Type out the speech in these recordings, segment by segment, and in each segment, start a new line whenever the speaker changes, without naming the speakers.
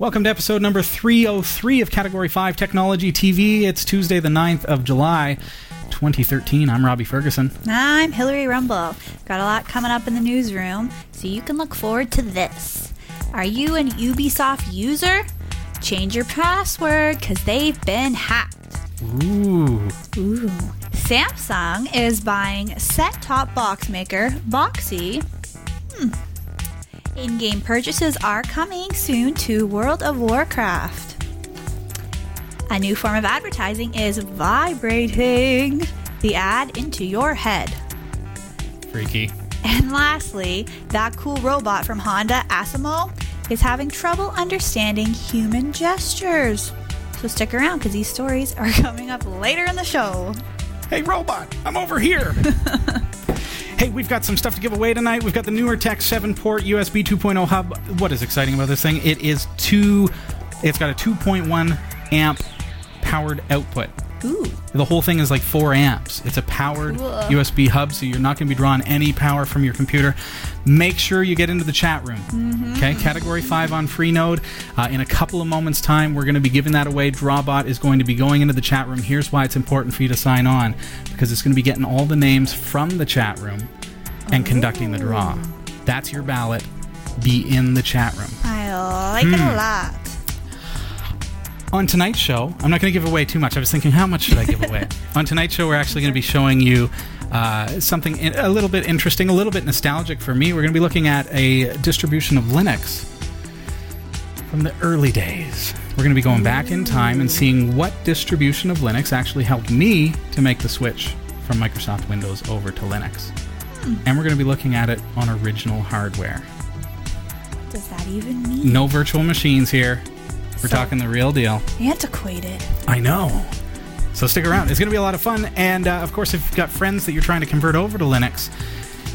Welcome to episode number 303 of Category 5 Technology TV. It's Tuesday, the 9th of July, 2013. I'm Robbie Ferguson.
I'm Hillary Rumball. Got a lot coming up in the newsroom, so you can look forward to this. Are you an Ubisoft user? Change your password because they've been hacked.
Ooh.
Ooh. Samsung is buying set top box maker Boxee. Hmm. In game purchases are coming soon to World of Warcraft. A new form of advertising is vibrating the ad into your head.
Freaky.
And lastly, that cool robot from Honda, Asimo, is having trouble understanding human gestures. So stick around because these stories are coming up later in the show.
Hey, robot, I'm over here. hey, we've got some stuff to give away tonight. We've got the newer Tech 7 port USB 2.0 hub. What is exciting about this thing? It is two, it's got a 2.1 amp powered output.
Ooh.
The whole thing is like four amps. It's a powered
Cool.
USB hub, so you're not going to be drawing any power from your computer. Make sure you get into the chat room. Okay, Category 5 on Freenode. Uh, in a couple of moments' time, we're going to be giving that away. Drawbot is going to be going into the chat room. Here's why it's important for you to sign on because it's going to be getting all the names from the chat room and conducting the draw. That's your ballot. Be in the chat room.
I like it a lot.
On tonight's show, I'm not going to give away too much. I was thinking, how much should I give away? On tonight's show, we're actually going to be showing you uh, something in, a little bit interesting, a little bit nostalgic for me. We're going to be looking at a distribution of Linux from the early days. We're going to be going back in time and seeing what distribution of Linux actually helped me to make the switch from Microsoft Windows over to Linux. And we're going to be looking at it on original hardware.
What does that even mean?
No virtual machines here. We're
So-
talking the real deal.
Antiquated.
I know. So stick around. It's going to be a lot of fun. And uh, of course, if you've got friends that you're trying to convert over to Linux,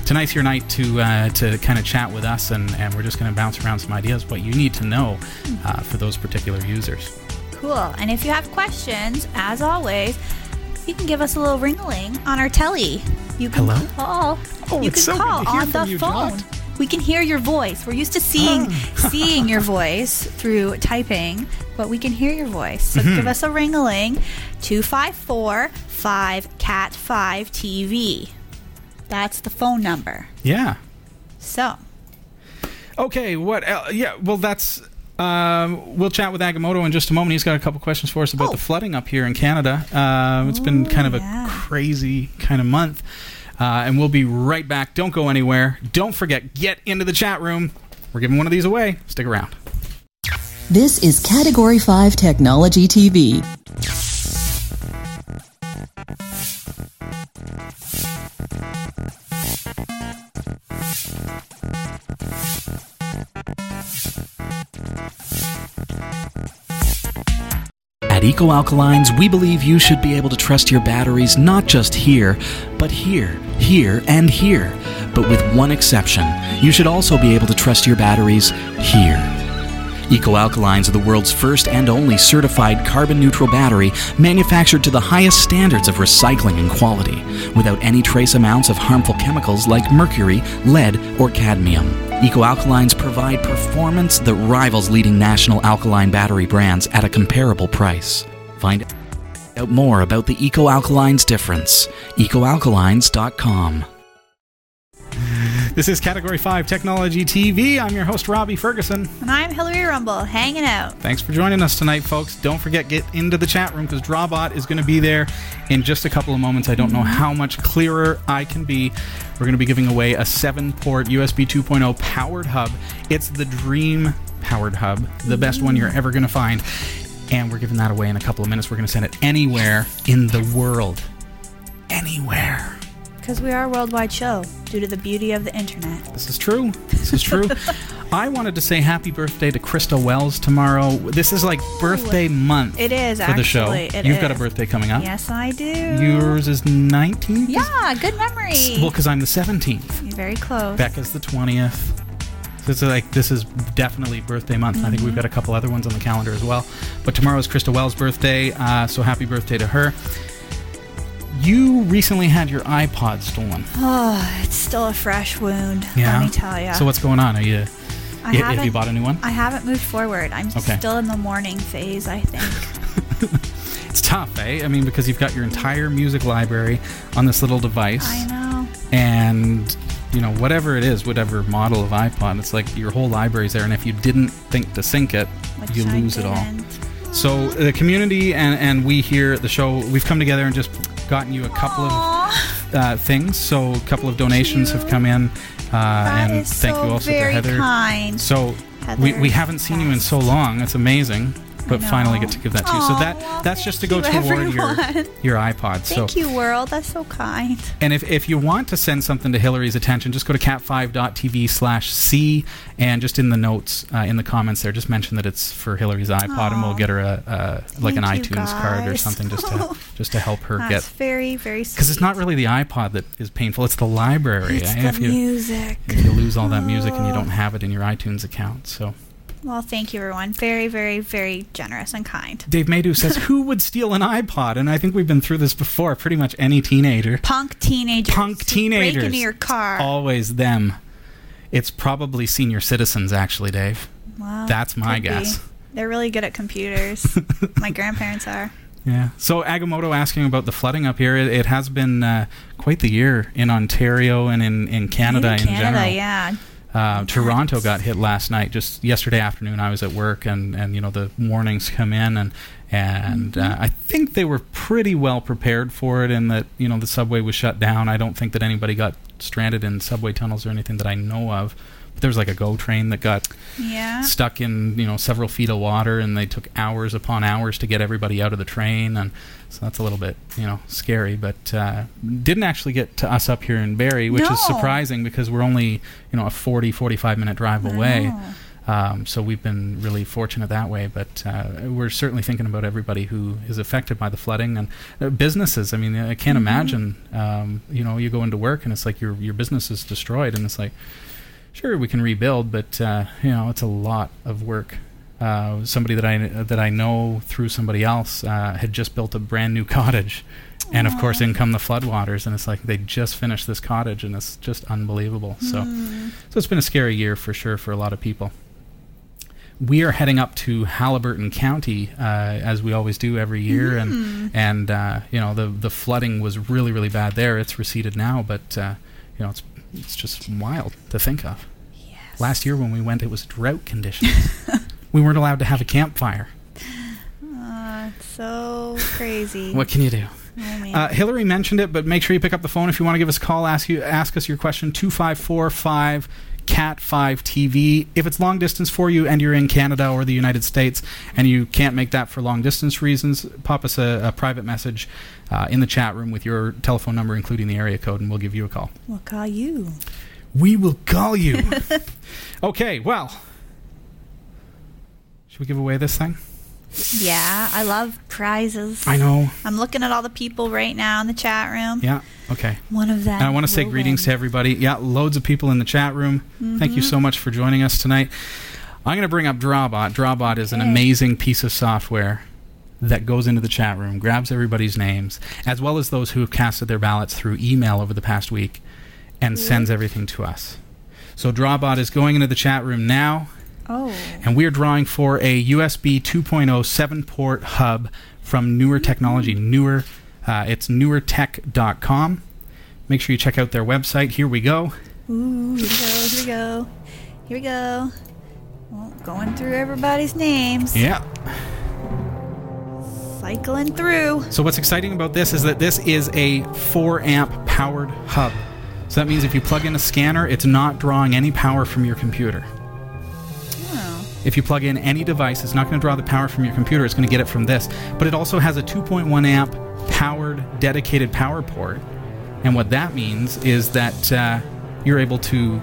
tonight's your night to uh, to kind of chat with us, and, and we're just going to bounce around some ideas what you need to know uh, for those particular users.
Cool. And if you have questions, as always, you can give us a little ringling on our telly. You can
Hello?
call.
Oh,
you
it's
can
so good
call
to hear
on
from
the
you,
phone.
Dot.
We can hear your voice. We're used to seeing seeing your voice through typing, but we can hear your voice. So
Mm-hmm.
give us a ringling 254 5 cat 5 TV. That's the phone number.
Yeah.
So,
Okay. What? el yeah. Well, that's. Um, we'll chat with Agamotto in just a moment. He's got a couple questions for us about
Oh.
the flooding up here in Canada. Uh, it's been
Oh,
kind of
yeah.
a crazy kind of month. Uh, and we'll be right back. Don't go anywhere. Don't forget, get into the chat room. We're giving one of these away. Stick around.
This is Category 5 Technology TV.
At Eco Alkalines, we believe you should be able to trust your batteries not just here, but here, here, and here. But with one exception, you should also be able to trust your batteries here. Eco Alkalines are the world's first and only certified carbon neutral battery manufactured to the highest standards of recycling and quality, without any trace amounts of harmful chemicals like mercury, lead, or cadmium. Eco Alkalines provide performance that rivals leading national alkaline battery brands at a comparable price. Find out more about the Eco Alkalines difference. EcoAlkalines.com.
This is Category 5 Technology TV. I'm your host, Robbie Ferguson.
and I'm Hillary Rumball, hanging out.
Thanks for joining us tonight, folks. Don't forget, get into the chat room because Drawbot is going to be there in just a couple of moments. I don't know how much clearer I can be. We're going to be giving away a 7 port USB 2.0 powered hub. It's the Dream powered hub, the best one you're ever going to find. And we're giving that away in a couple of minutes. We're going to send it anywhere in the world. Anywhere.
Because we are a worldwide show due to the beauty of the internet.
This is true. This is true. I wanted to say happy birthday to Krista Wells tomorrow. This is like birthday month
It is,
for the show.
It
You've got a birthday coming up.
Yes, I do.
Yours is 19th?
Yeah, good memory.
Well, because I'm the 17th.
You're very close.
Becca's the 20th. So it's like this is definitely birthday month. I think we've got a couple other ones on the calendar as well. But tomorrow is Krista Wells' birthday, uh, so happy birthday to her. You recently had your iPod stolen.
Oh, it's still a fresh wound.
Yeah.
Let me tell you.
So what's going on? Are you
I
have you bought a new one?
I haven't moved forward. I'm
Okay.
still in the mourning phase, I think.
It's tough, eh? I mean, because you've got your entire music library on this little device,
I know.
and you know whatever it is, whatever model of iPod, it's like your whole library's there, and if you didn't think to sync it,
Which
you lose it all. So the community and, and we here at the show, we've come together and just gotten you a couple of uh, things. So a couple of donations have come in, uh, and thank
so
you also to Heather.
kind.
So we,
Heather,
we haven't seen you in so long. It's amazing, but finally get to give that to you. So that that's just to go
you,
toward your
everyone.
your iPod. So
Thank you, world. That's so kind.
and if, if you want to send something to Hillary's attention, just go to cat5.tv slash C and just in the notes, uh, in the comments there, just mention that it's for Hillary's iPod and we'll get her a, a like an iTunes card or something just to just to help her
That's
get
very, very
because it's not really the iPod that is painful; it's the library.
It's
eh?
the
if you
music.
if you lose all that music and you don't have it in your iTunes account, so.
Well, thank you, everyone. Very, very, very generous and kind.
Dave Maydew says, "Who would steal an iPod?" And I think we've been through this before. Pretty much any teenager,
Punk teenagers.
Punk
Break
teenagers.
into your car.
always them. It's probably senior citizens, actually, Dave.
Well,
That's my
could be.
guess.
They're really good at computers. my grandparents are.
Yeah. So Agamotto asking about the flooding up here. It, it has been uh, quite the year in Ontario and in, in Canada
in
in,
Canada,
general.
yeah.
Uh, Toronto got hit last night. Just yesterday afternoon, I was at work, and, and you know the warnings come in, and and
Mm-hmm.
uh, I think they were pretty well prepared for it, in that you know the subway was shut down. I don't think that anybody got stranded in subway tunnels or anything that I know of. There was like a GO train that got
Yeah.
stuck in you know several feet of water, and they took hours upon hours to get everybody out of the train, and so that's a little bit you know scary. But uh, didn't actually get to us up here in Barrie, which is surprising because we're only you know a 40 45 minute drive away. Um, so we've been really fortunate that way, but uh, we're certainly thinking about everybody who is affected by the flooding and uh, businesses. I mean, I can't
Mhm.
imagine. Um, you know, you go into work and it's like your your business is destroyed, and it's like, sure, we can rebuild, but uh, you know, it's a lot of work. Uh, somebody that I that I know through somebody else uh, had just built a brand new cottage, and of course, in come the floodwaters, and it's like they just finished this cottage, and it's just unbelievable. So.
Hmm.
So it's been a scary year for sure for a lot of people. We are heading up to Haliburton County uh, as we always do every year, and
Mm.
and uh, you know the the flooding was really really bad there. It's receded now, but uh, you know it's it's just wild to think of.
Yes.
Last year when we went, it was drought conditions. we weren't allowed to have a campfire.
Oh, it's so crazy.
What can you do?
Oh.
Uh, Hillary mentioned it, but make sure you pick up the phone if you want to give us a call. Ask you ask us your question two five four five cat five TV. If it's long distance for you and you're in Canada or the United States and you can't make that for long distance reasons, pop us a, a private message uh, in the chat room with your telephone number, including the area code, and we'll give you a call.
we'll call you.
We will call you. okay, well, should we give away this thing?
Yeah, I love prizes.
I know.
I'm looking at all the people right now in the chat room.
Yeah. Okay.
One of them.
And I want to say greetings to everybody. Yeah, loads of people in the chat room. Thank you
Mm-hmm.
so much for joining us tonight. I'm going to bring up Drawbot. Drawbot is an
Okay.
amazing piece of software that goes into the chat room, grabs everybody's names, as well as those who have casted their ballots through email over the past week, and sends everything to us. So Drawbot is going into the chat room now,
Oh.
and we are drawing for a USB 2.0 7 port hub from Newer Technology. Newer, uh, it's newertech.com. Make sure you check out their website. Here we go.
Ooh, here we go, here we go. Here we go. Well, going through everybody's names.
Yeah.
Cycling through.
So what's exciting about this is that this is a 4 amp powered hub. So that means if you plug in a scanner, it's not drawing any power from your computer. If you plug in any device, it's not going to draw the power from your computer. It's going to get it from this. But it also has a 2.1 amp powered dedicated power port. And what that means is that uh, you're able to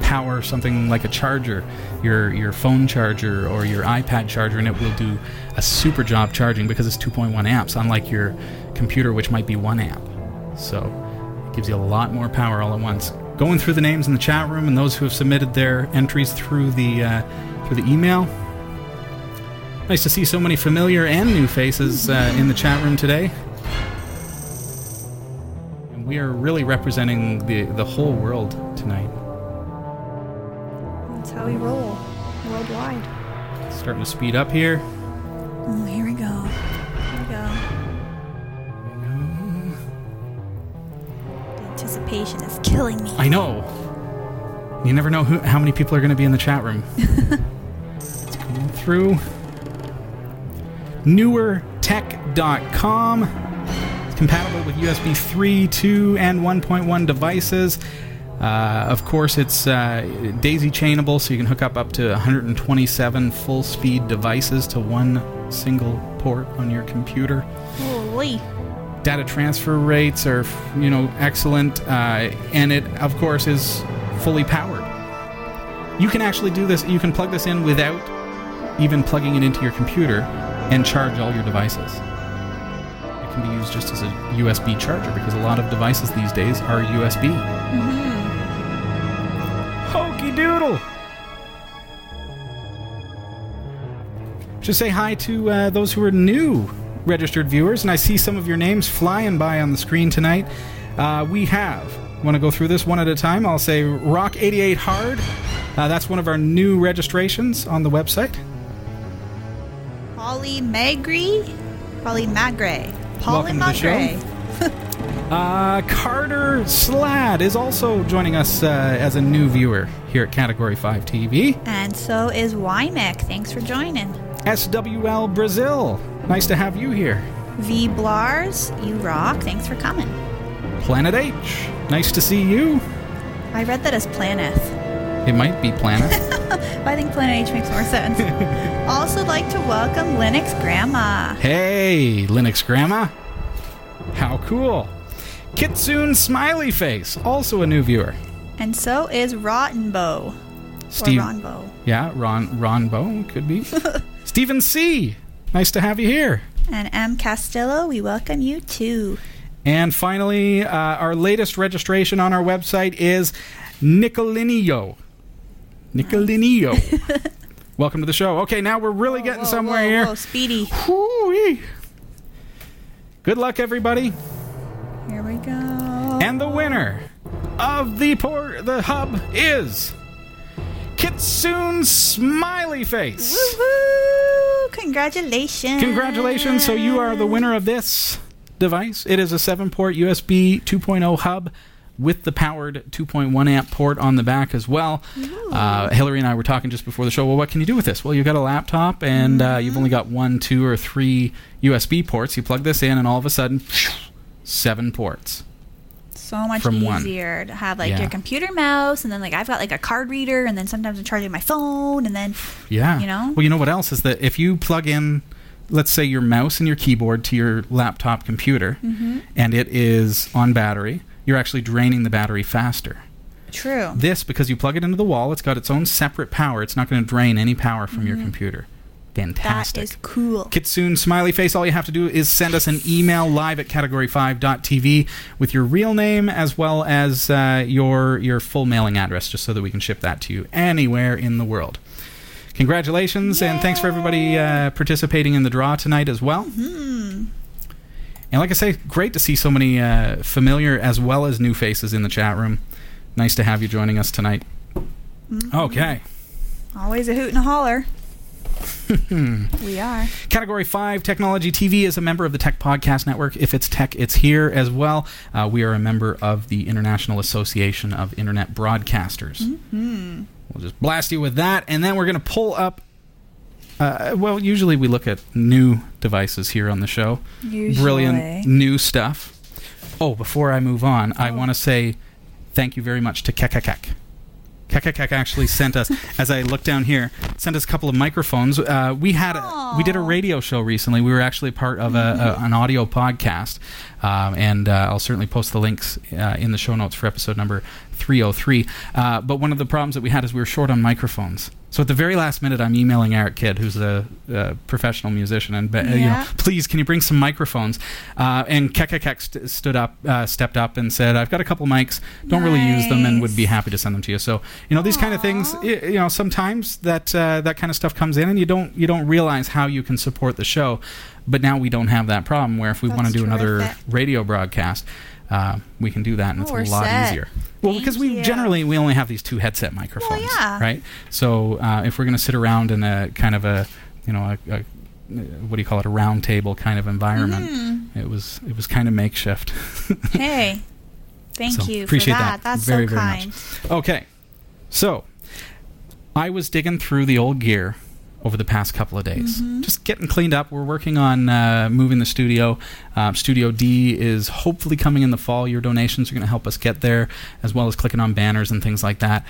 power something like a charger, your your phone charger or your iPad charger, and it will do a super job charging because it's 2.1 amps, unlike your computer, which might be 1 amp. So it gives you a lot more power all at once. Going through the names in the chat room and those who have submitted their entries through the uh, through the email. Nice to see so many familiar and new faces uh, in the chat room today. And we are really representing the the whole world tonight.
Let's how we roll worldwide.
Starting to speed up here.
Oh, here we go. Here is killing me.
I know. You never know who, how many people are going to be in the chat room. Let's go through. Newertech.com. It's compatible with USB 3, 2, and 1.1 devices. Uh, of course, it's uh, daisy chainable, so you can hook up up to 127 full speed devices to one single port on your computer.
Holy.
Data transfer rates are, you know, excellent, uh, and it, of course, is fully powered. You can actually do this. You can plug this in without even plugging it into your computer and charge all your devices. It can be used just as a USB charger because a lot of devices these days are USB. Hokey doodle! Should say hi to uh, those who are new registered viewers, and I see some of your names flying by on the screen tonight. Uh, we have, want to go through this one at a time? I'll say Rock88 Hard. Uh, that's one of our new registrations on the website.
Polly Magri? Polly Magre. Polly
Welcome to the show.
Magre.
Uh, Carter Slad is also joining us uh, as a new viewer here at Category 5 TV.
And so is Wymick. Thanks for joining.
SWL Brazil, nice to have you here.
V Blars, you rock. Thanks for coming.
Planet H, nice to see you.
I read that as Planeth.
It might be Planet.
But I think Planet H makes more sense. also like to welcome Linux Grandma.
hey, Linux Grandma. How cool. Kitsune Smiley Face, also a new viewer.
And so is Rottenbow.
Steve,
Or Ronbo.
yeah, Ron Ron Bo could be. Stephen C, nice to have you here.
And M. Castillo, we welcome you too.
And finally, uh, our latest registration on our website is Nicolinio. Nicolinio. Welcome to the show. Okay, now we're really getting
Whoa,
somewhere
whoa,
here.
Whoa, speedy.
Whoo-wee. Good luck, everybody.
Here we go.
And the winner of the por- the hub is Kitsune Smiley Face.
Woohoo! Congratulations.
Congratulations. So you are the winner of this device. It is a 7-port USB 2.0 hub with the powered 2.1 amp port on the back as well. Uh, Hillary and I were talking just before the show. Well, what can you do with this? Well, you've got a laptop and uh, you've only got one, two, or three USB ports. You plug this in, and all of a sudden, seven ports.
So much
From one.
easier to have like
Yeah.
your computer mouse, and then like I've got like a card reader, and then sometimes I'm charging my phone, and then
Yeah.
You know?
Well, you know what else is that if you plug in, let's say your mouse and your keyboard to your laptop computer,
Mm-hmm.
and it is on battery, you're actually draining the battery faster.
true.
This, because you plug it into the wall, it's got its own separate power. It's not going to drain any power from your computer.
Mm-hmm.
Fantastic.
is cool.
Kitsune Smiley Face, all you have to do is send us an email live at category5.tv with your real name as well as uh, your, your full mailing address, just so that we can ship that to you anywhere in the world. Congratulations, and thanks for everybody uh, participating in the draw tonight as well. And like I say, great to see so many uh, familiar as well as new faces in the chat room. Nice to have you joining us tonight. Okay.
Always a hoot and a holler. we are.
Category 5 Technology TV is a member of the Tech Podcast Network. If it's tech, it's here as well. Uh, we are a member of the International Association of Internet Broadcasters.
Mm-hmm.
We'll just blast you with that, and then we're going to pull up. Uh, well, usually we look at new devices here on the show.
Usually.
Brilliant new stuff. Oh, before I move on, I
Oh.
want to say thank you very much to Kekakek. Kekakek actually sent us, as I look down here, sent us a couple of microphones. Uh, we had a, we did a radio show recently. We were actually part of a, a, an audio podcast, um, and uh, I'll certainly post the links uh, in the show notes for episode number 303. Uh, but one of the problems that we had is we were short on microphones. So at the very last minute, I'm emailing Eric Kidd, who's a, a professional musician, and be- you know, please, can you bring some microphones? Uh, and Kekakek st- stood up, uh, stepped up, and said, "I've got a couple mics. Don't really use them, and would be happy to send them to you." So you know, these kind of things. You know, sometimes that uh, that kind of stuff comes in, and you don't you don't realize how you can support the show. But now we don't have that problem. Where if we want to do another radio broadcast. Uh, we can do that, and
Oh,
it's a lot
set.
easier. Well,
Thank
because we
you.
generally we only have these two headset microphones,
yeah.
right? So uh, if we're going to sit around in a kind of a you know a, a what do you call it a round table kind of environment,
Mm.
it was it was kind of makeshift.
Hey, thank
So,
you
appreciate
for that.
that
That's
very,
so
very much.
kind.
Okay, so I was digging through the old gear over the past couple of days,
Mm-hmm.
just getting cleaned up. We're working on uh, moving the studio. Um, studio D is hopefully coming in the fall. Your donations are going to help us get there, as well as clicking on banners and things like that.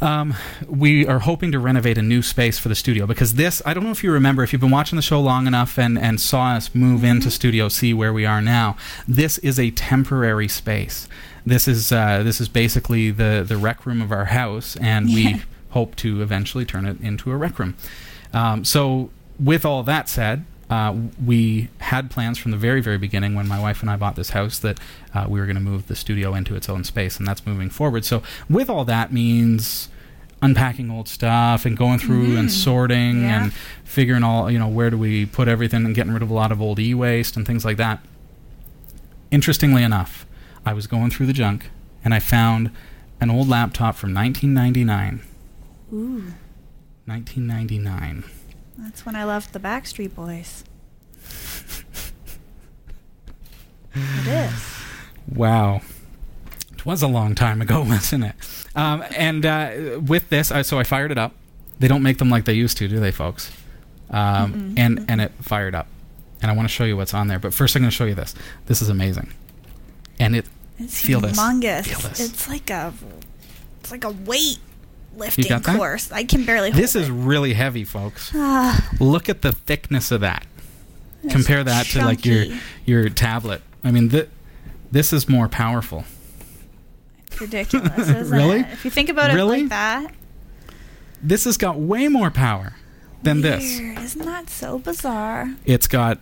Um, we are hoping to renovate a new space for the studio because this, I don't know if you remember, if you've been watching the show long enough and, and saw us move into Studio C where we are now, this is a temporary space. This is uh, this is basically the, the rec room of our house, and we hope to eventually turn it into a rec room. Um, so, with all that said, uh, we had plans from the very, very beginning when my wife and I bought this house that uh, we were going to move the studio into its own space, and that's moving forward. So, with all that means unpacking old stuff and going through and sorting
Yeah.
and figuring all, you know, where do we put everything and getting rid of a lot of old e waste and things like that. Interestingly enough, I was going through the junk and I found an old laptop from 1999.
Ooh,
1999.
that's when I loved the Backstreet Boys. it is.
Wow. It was a long time ago, wasn't it? Um, and uh, with this, I, so I fired it up. They don't make them like they used to, do they, folks? Um, and and it fired up. And I want to show you what's on there. But first, I'm going to show you this. This is amazing. And it
It's
Feel this.
humongous.
Feel this.
It's like a, it's like a weight lifting
got that?
course. I can barely. Hold
this is
it.
really heavy, folks.
Ah,
Look at the thickness of that. Compare that to like your your tablet. I mean, th- this is more powerful.
It's ridiculous, isn't
Really?
it? If you think about
Really?
it like that.
This has got way more power than this.
Isn't that so bizarre?
It's got.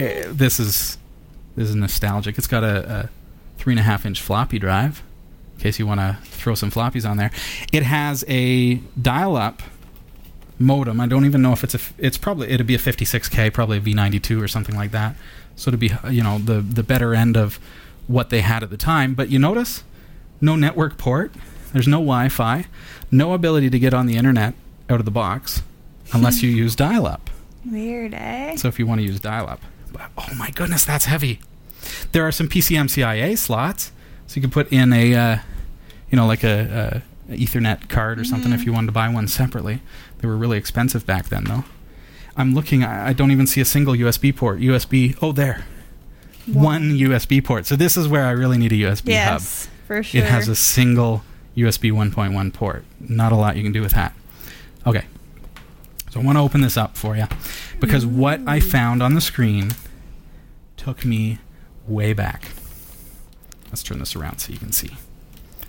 Uh, this is this is nostalgic. It's got a, a three and a half inch floppy drive, in case you want to throw some floppies on there. It has a dial-up modem. I don't even know if it's a. It's probably it'd be a 56k, probably a V92 or something like that. So it'd be you know the the better end of what they had at the time. But you notice, no network port. There's no Wi-Fi, no ability to get on the internet out of the box, unless you use dial-up.
Weird, eh?
So if you want to use dial-up, but oh my goodness, that's heavy. There are some PCMCIA slots, so you could put in a, uh, you know, like a, a Ethernet card or something if you wanted to buy one separately. They were really expensive back then, though. I'm looking. I I don't even see a single USB port. USB. Oh, there. One USB port. So this is where I really need a USB hub.
yes, for sure.
It has a single USB 1.1 port. Not a lot you can do with that. Okay. So I want to open this up for you because what I found on the screen took me way back. Let's turn this around so you can see.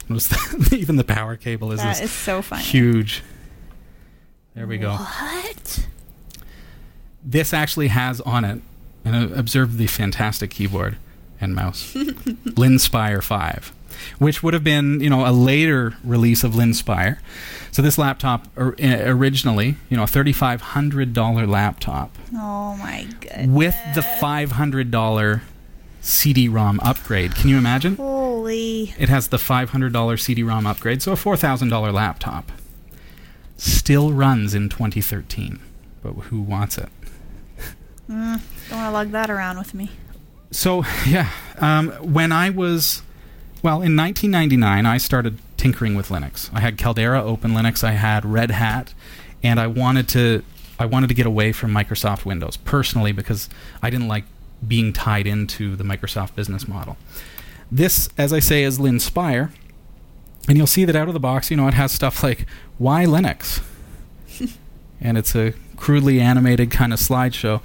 Notice that even the power cable is
That
this
is so funny.
huge. There we go.
What?
This actually has on it, and uh, observe the fantastic keyboard and mouse, Linspire 5, which would have been, you know, a later release of Linspire. So this laptop or, uh, originally, you know, a $3,500 laptop
Oh my goodness.
with the $500 CD-ROM upgrade. Can you imagine?
Holy.
It has the $500 CD-ROM upgrade, so a $4,000 laptop. Still runs in 2013, but who wants it?
Mm, don't want to lug that around with me.
So yeah, um, when I was well in 1999, I started tinkering with Linux. I had Caldera Open Linux, I had Red Hat, and I wanted to I wanted to get away from Microsoft Windows personally because I didn't like being tied into the Microsoft business model. This, as I say, is Linspire, and you'll see that out of the box, you know, it has stuff like why Linux, and it's a crudely animated kind of slideshow.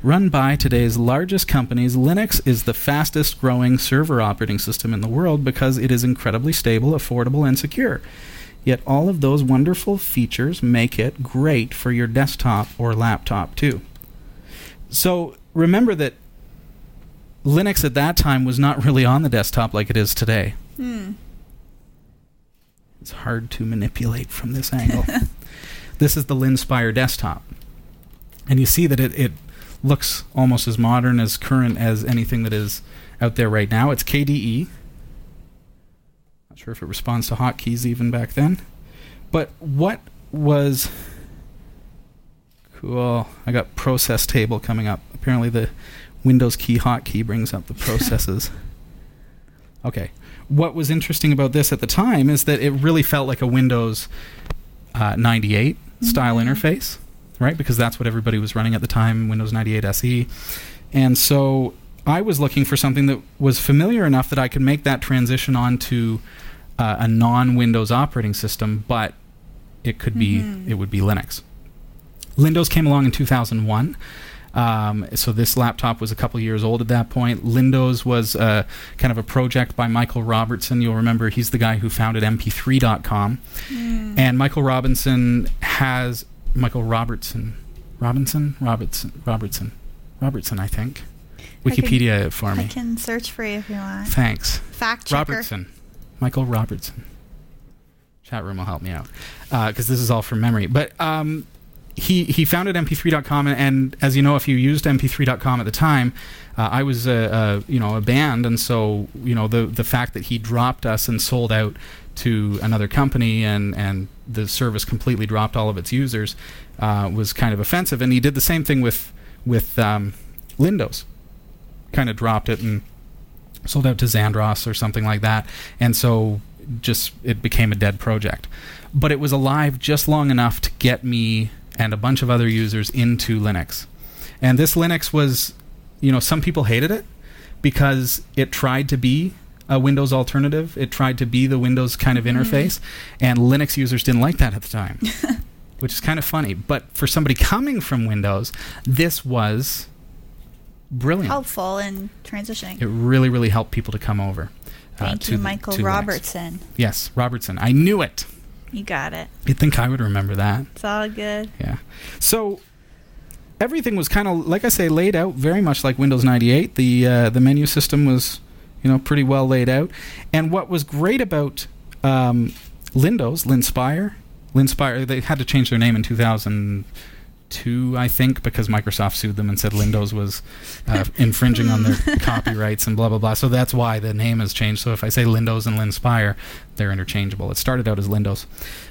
Run by today's largest companies, Linux is the fastest growing server operating system in the world because it is incredibly stable, affordable, and secure. Yet all of those wonderful features make it great for your desktop or laptop too. So remember that Linux at that time was not really on the desktop like it is today.
Hmm.
It's hard to manipulate from this angle. this is the Linspire desktop. And you see that it, it looks almost as modern, as current as anything that is out there right now. It's KDE. Not sure if it responds to hotkeys even back then. But what was cool? I got process table coming up. Apparently, the Windows key hotkey brings up the processes. okay. What was interesting about this at the time is that it really felt like a Windows uh, 98 style
Mhm.
interface, right? Because that's what everybody was running at the time, Windows 98 SE. And so I was looking for something that was familiar enough that I could make that transition onto uh, a non-Windows operating system, but it could be
Mhm.
it would be Linux. Lindows came along in 2001. Um, so this laptop was a couple years old at that point. Lindows was uh, kind of a project by Michael Robertson. You'll remember he's the guy who founded MP3.com.
Mm.
And Michael Robinson has Michael Robertson, Robinson, Robertson, Robertson, Robertson, I think.
I can-
Wikipedia for
I
me.
can search for you if you want.
Thanks.
Fact checker.
Robertson, Michael Robertson. Chat room will help me out because this is all from memory. But um, he he founded MP3.com, and, and as you know, if you used MP3.com at the time, uh, I was a, a you know a band, and so you know the the fact that he dropped us and sold out to another company, and and the service completely dropped all of its users, uh, was kind of offensive. And he did the same thing with with um, Lindows, kind of dropped it and sold out to Xandros or something like that, and so just it became a dead project. But it was alive just long enough to get me and a bunch of other users into Linux. And this Linux was, you know, some people hated it because it tried to be a Windows alternative. It tried to be the Windows kind of interface, and Linux users didn't like that at the time, which is kind of funny. But for somebody coming from Windows, this was brilliant.
Helpful in transitioning.
It really, really helped people to come over. uh,
Thank
to
you, Michael
to Linux.
Robertson.
Yes, Robertson. I knew it.
You got it.
You'd think I would remember that.
It's all good.
Yeah. So everything was kind of, like I say, laid out very much like Windows 98. The uh, the menu system was, you know, pretty well laid out. And what was great about um, Lindows, Linspire, Linspire, they had to change their name in 2002, I think, because Microsoft sued them and said Lindows was uh, infringing on their copyrights and blah blah blah. So that's why the name has changed. So if I say Lindows and Linspire, they're interchangeable. It started out as Lindows.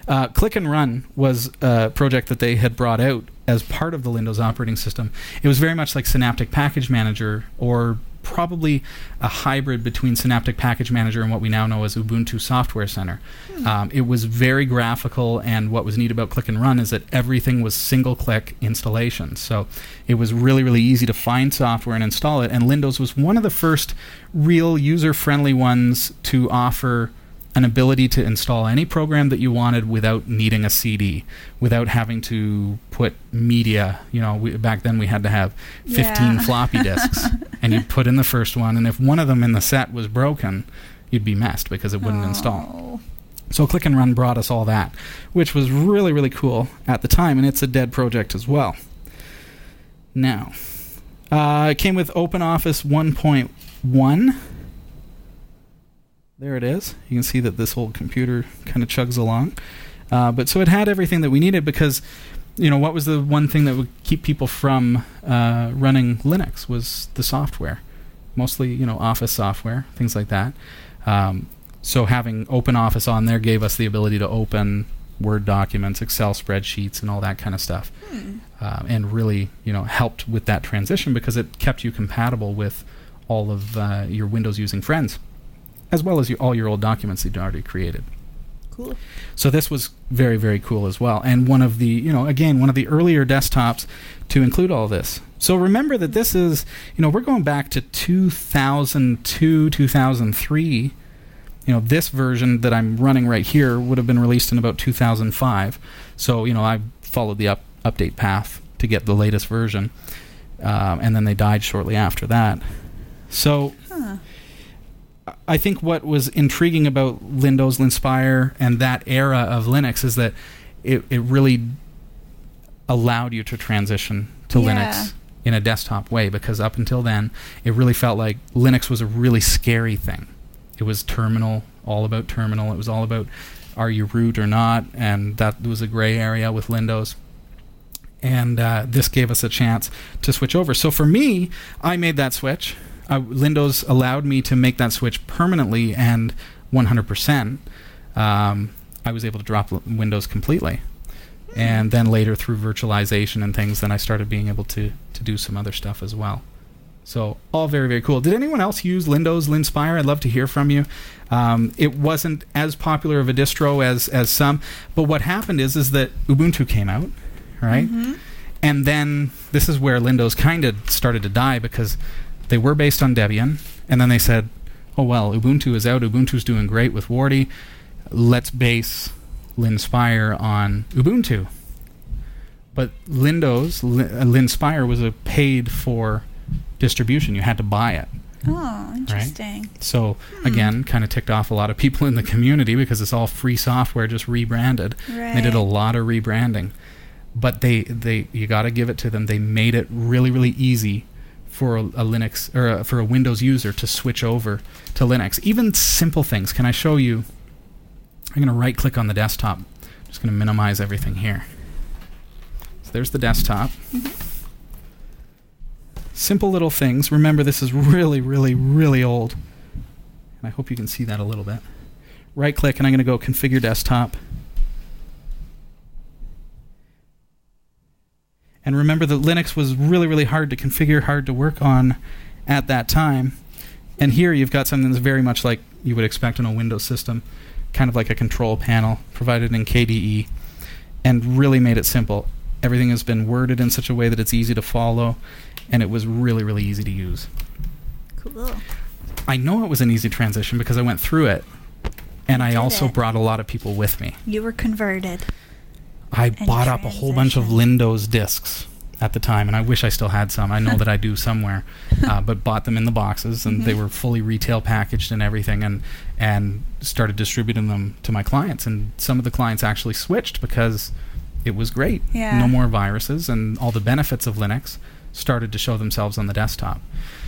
Uh, Click and Run was a project that they had brought out as part of the Lindows operating system. It was very much like Synaptic Package Manager, or probably a hybrid between Synaptic Package Manager and what we now know as Ubuntu Software Center. Um, it was very graphical, and what was neat about Click and Run is that everything was single click installation. So it was really, really easy to find software and install it. And Lindows was one of the first real user friendly ones to offer an ability to install any program that you wanted without needing a CD, without having to put media. You know, we, back then we had to have 15
Yeah.
floppy disks, and you'd put in the first one, and if one of them in the set was broken, you'd be messed because it wouldn't install.
Oh.
So Click and Run brought us all that, which was really, really cool at the time, and it's a dead project as well. Now, uh, it came with OpenOffice 1.1. There it is. You can see that this old computer kind of chugs along. Uh, but so it had everything that we needed because, you know, what was the one thing that would keep people from uh, running Linux was the software, mostly you know Office software, things like that. Um, so having OpenOffice on there gave us the ability to open Word documents, Excel spreadsheets, and all that kind of stuff,
Hmm.
uh, and really you know helped with that transition because it kept you compatible with all of uh, your Windows using friends, as well as your, all your old documents that you'd already created.
Cool.
So this was very very cool as well, and one of the you know again one of the earlier desktops to include all this. So remember that this is you know we're going back to 2002 2003. You know this version that I'm running right here would have been released in about 2005. So you know I followed the up, update path to get the latest version, um, and then they died shortly after that. So
Huh.
I think what was intriguing about Lindows, Linspire, and that era of Linux is that it, it really allowed you to transition to
Yeah.
Linux in a desktop way because up until then, it really felt like Linux was a really scary thing. It was terminal, all about terminal. It was all about are you root or not, and that was a gray area with Windows. and uh, this gave us a chance to switch over. So for me, I made that switch. Uh, Lindows allowed me to make that switch permanently and 100%. Um, I was able to drop l- Windows completely. And then later through virtualization and things, then I started being able to, to do some other stuff as well. So all very very cool. Did anyone else use Lindows Linspire? I'd love to hear from you. Um, it wasn't as popular of a distro as as some, but what happened is is that Ubuntu came out, right? And then this is where Lindows kind of started to die because they were based on Debian, and then they said, "Oh well, Ubuntu is out. Ubuntu's doing great with Warty. Let's base Linspire on Ubuntu." But Lindows, uh, Linspire was a paid for distribution. You had to buy it.
Oh, interesting.
So again, kind of ticked off a lot of people in the community because it's all free software just rebranded. Right. They did a lot of rebranding, but they they you got to give it to them. They made it really really easy for a, a Linux or a, for a Windows user to switch over to Linux. Even simple things. Can I show you? I'm going to right click on the desktop. I'm just going to minimize everything here. So there's the desktop. Mm-hmm. Simple little things. Remember, this is really, really, really old. And I hope you can see that a little bit. Right click, and I'm going to go configure desktop. And remember that Linux was really, really hard to configure, hard to work on at that time. And here you've got something that's very much like you would expect in a Windows system, kind of like a control panel provided in KDE, and really made it simple. Everything has been worded in such a way that it's easy to follow, and it was really, really easy to use.
Cool.
I know it was an easy transition because I went through it, and I also
it.
brought a lot of people with me.
You were converted.
I bought up a whole bunch of. Lindows discs at the time, and I wish I still had some. I know that I do somewhere, uh, but bought them in the boxes, and they
Mhm.
were fully retail packaged and everything, and and started distributing them to my clients. And some of the clients actually switched because it was great.
Yeah.
No more viruses, and all the benefits of Linux started to show themselves on the desktop.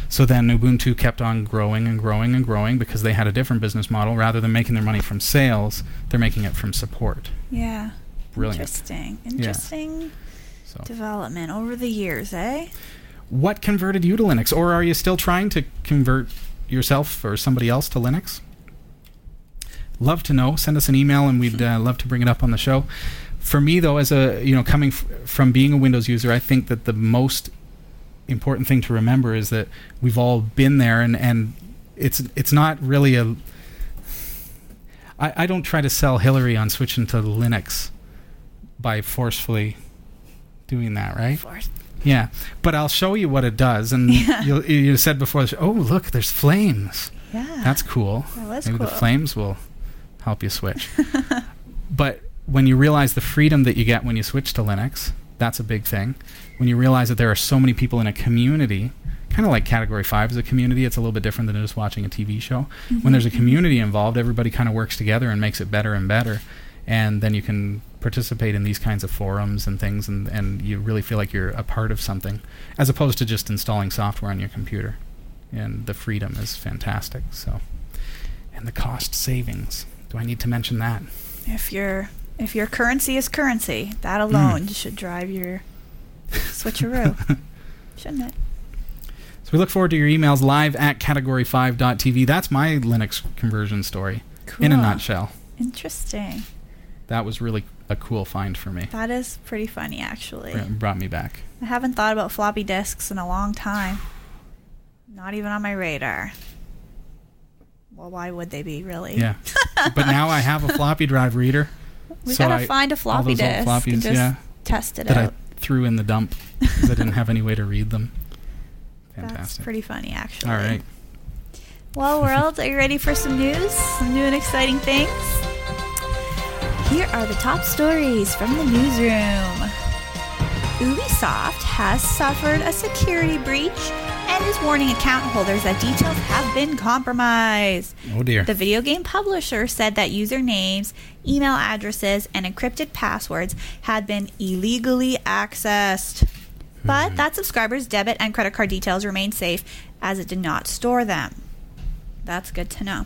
So then Ubuntu kept on growing and growing and growing because they had a different business model. Rather than making their money from sales, they're making it from support.
Yeah.
Brilliant.
Interesting. Interesting
So.
development over the years, eh?
what converted you to Linux, or are you still trying to convert yourself or somebody else to Linux? Love to know. Send us an email, and we'd uh, love to bring it up on the show. For me, though, as a you know, coming f- from being a Windows user, I think that the most important thing to remember is that we've all been there, and and it's it's not really a. I, I don't try to sell Hillary on switching to Linux by forcefully doing that, right?
Forced.
Yeah, but I'll show you what it does. And
Yeah.
you, you said before, oh look, there's flames.
Yeah.
That's cool.
Oh, that was
Maybe
cool.
the flames will help you switch. but when you realize the freedom that you get when you switch to Linux, that's a big thing. When you realize that there are so many people in a community, kind of like Category 5 is a community, it's a little bit different than just watching a TV show. When mm-hmm. there's a mm-hmm. community involved, everybody kind of works together and makes it better and better. And then you can participate in these kinds of forums and things, and, and you really feel like you're a part of something, as opposed to just installing software on your computer. And the freedom is fantastic. So, and the cost savings. Do I need to mention that?
If your if your currency is currency,
Hmm.
that alone should drive your switcheroo, shouldn't it?
So we look forward to your emails live at category5.tv. That's my Linux conversion story in a nutshell.
Interesting.
That was really a cool find for me.
That is pretty funny, actually.
Br- Brought me back.
I haven't thought about floppy disks in a long time. Not even on my radar. Well, why would they be, really?
Yeah. but now I have a floppy drive reader.
We
so
gotta
I-
find a
all
floppy disk
floppies,
and just
yeah,
test it
that
out.
I threw in the dump because I didn't have any way to read them.
That's
Fantastic.
pretty funny, actually.
All right.
Well, world, are you ready for some news? Some new and exciting things? Here are the top stories from the newsroom. Ubisoft has suffered a security breach and is warning account holders that details have been compromised.
Oh dear.
The video game publisher said that usernames, email addresses, and encrypted passwords had been illegally accessed. But hmm. that subscribers' debit and credit card details remained safe as it did not store them. That's good to know.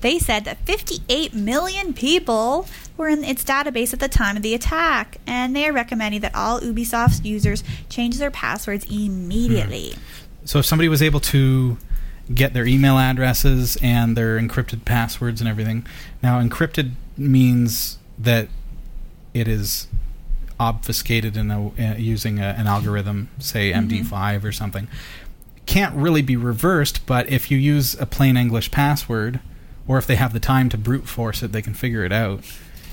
They said that 58 million people were in its database at the time of the attack, and they are recommending that all Ubisoft users change their passwords immediately.
So if somebody was able to get their email addresses and their encrypted passwords and everything, now encrypted means that it is obfuscated in a, uh, using a, an algorithm, say MD5 or something. Can't really be reversed, but if you use a plain English password, or if they have the time to brute force it, they can figure it out.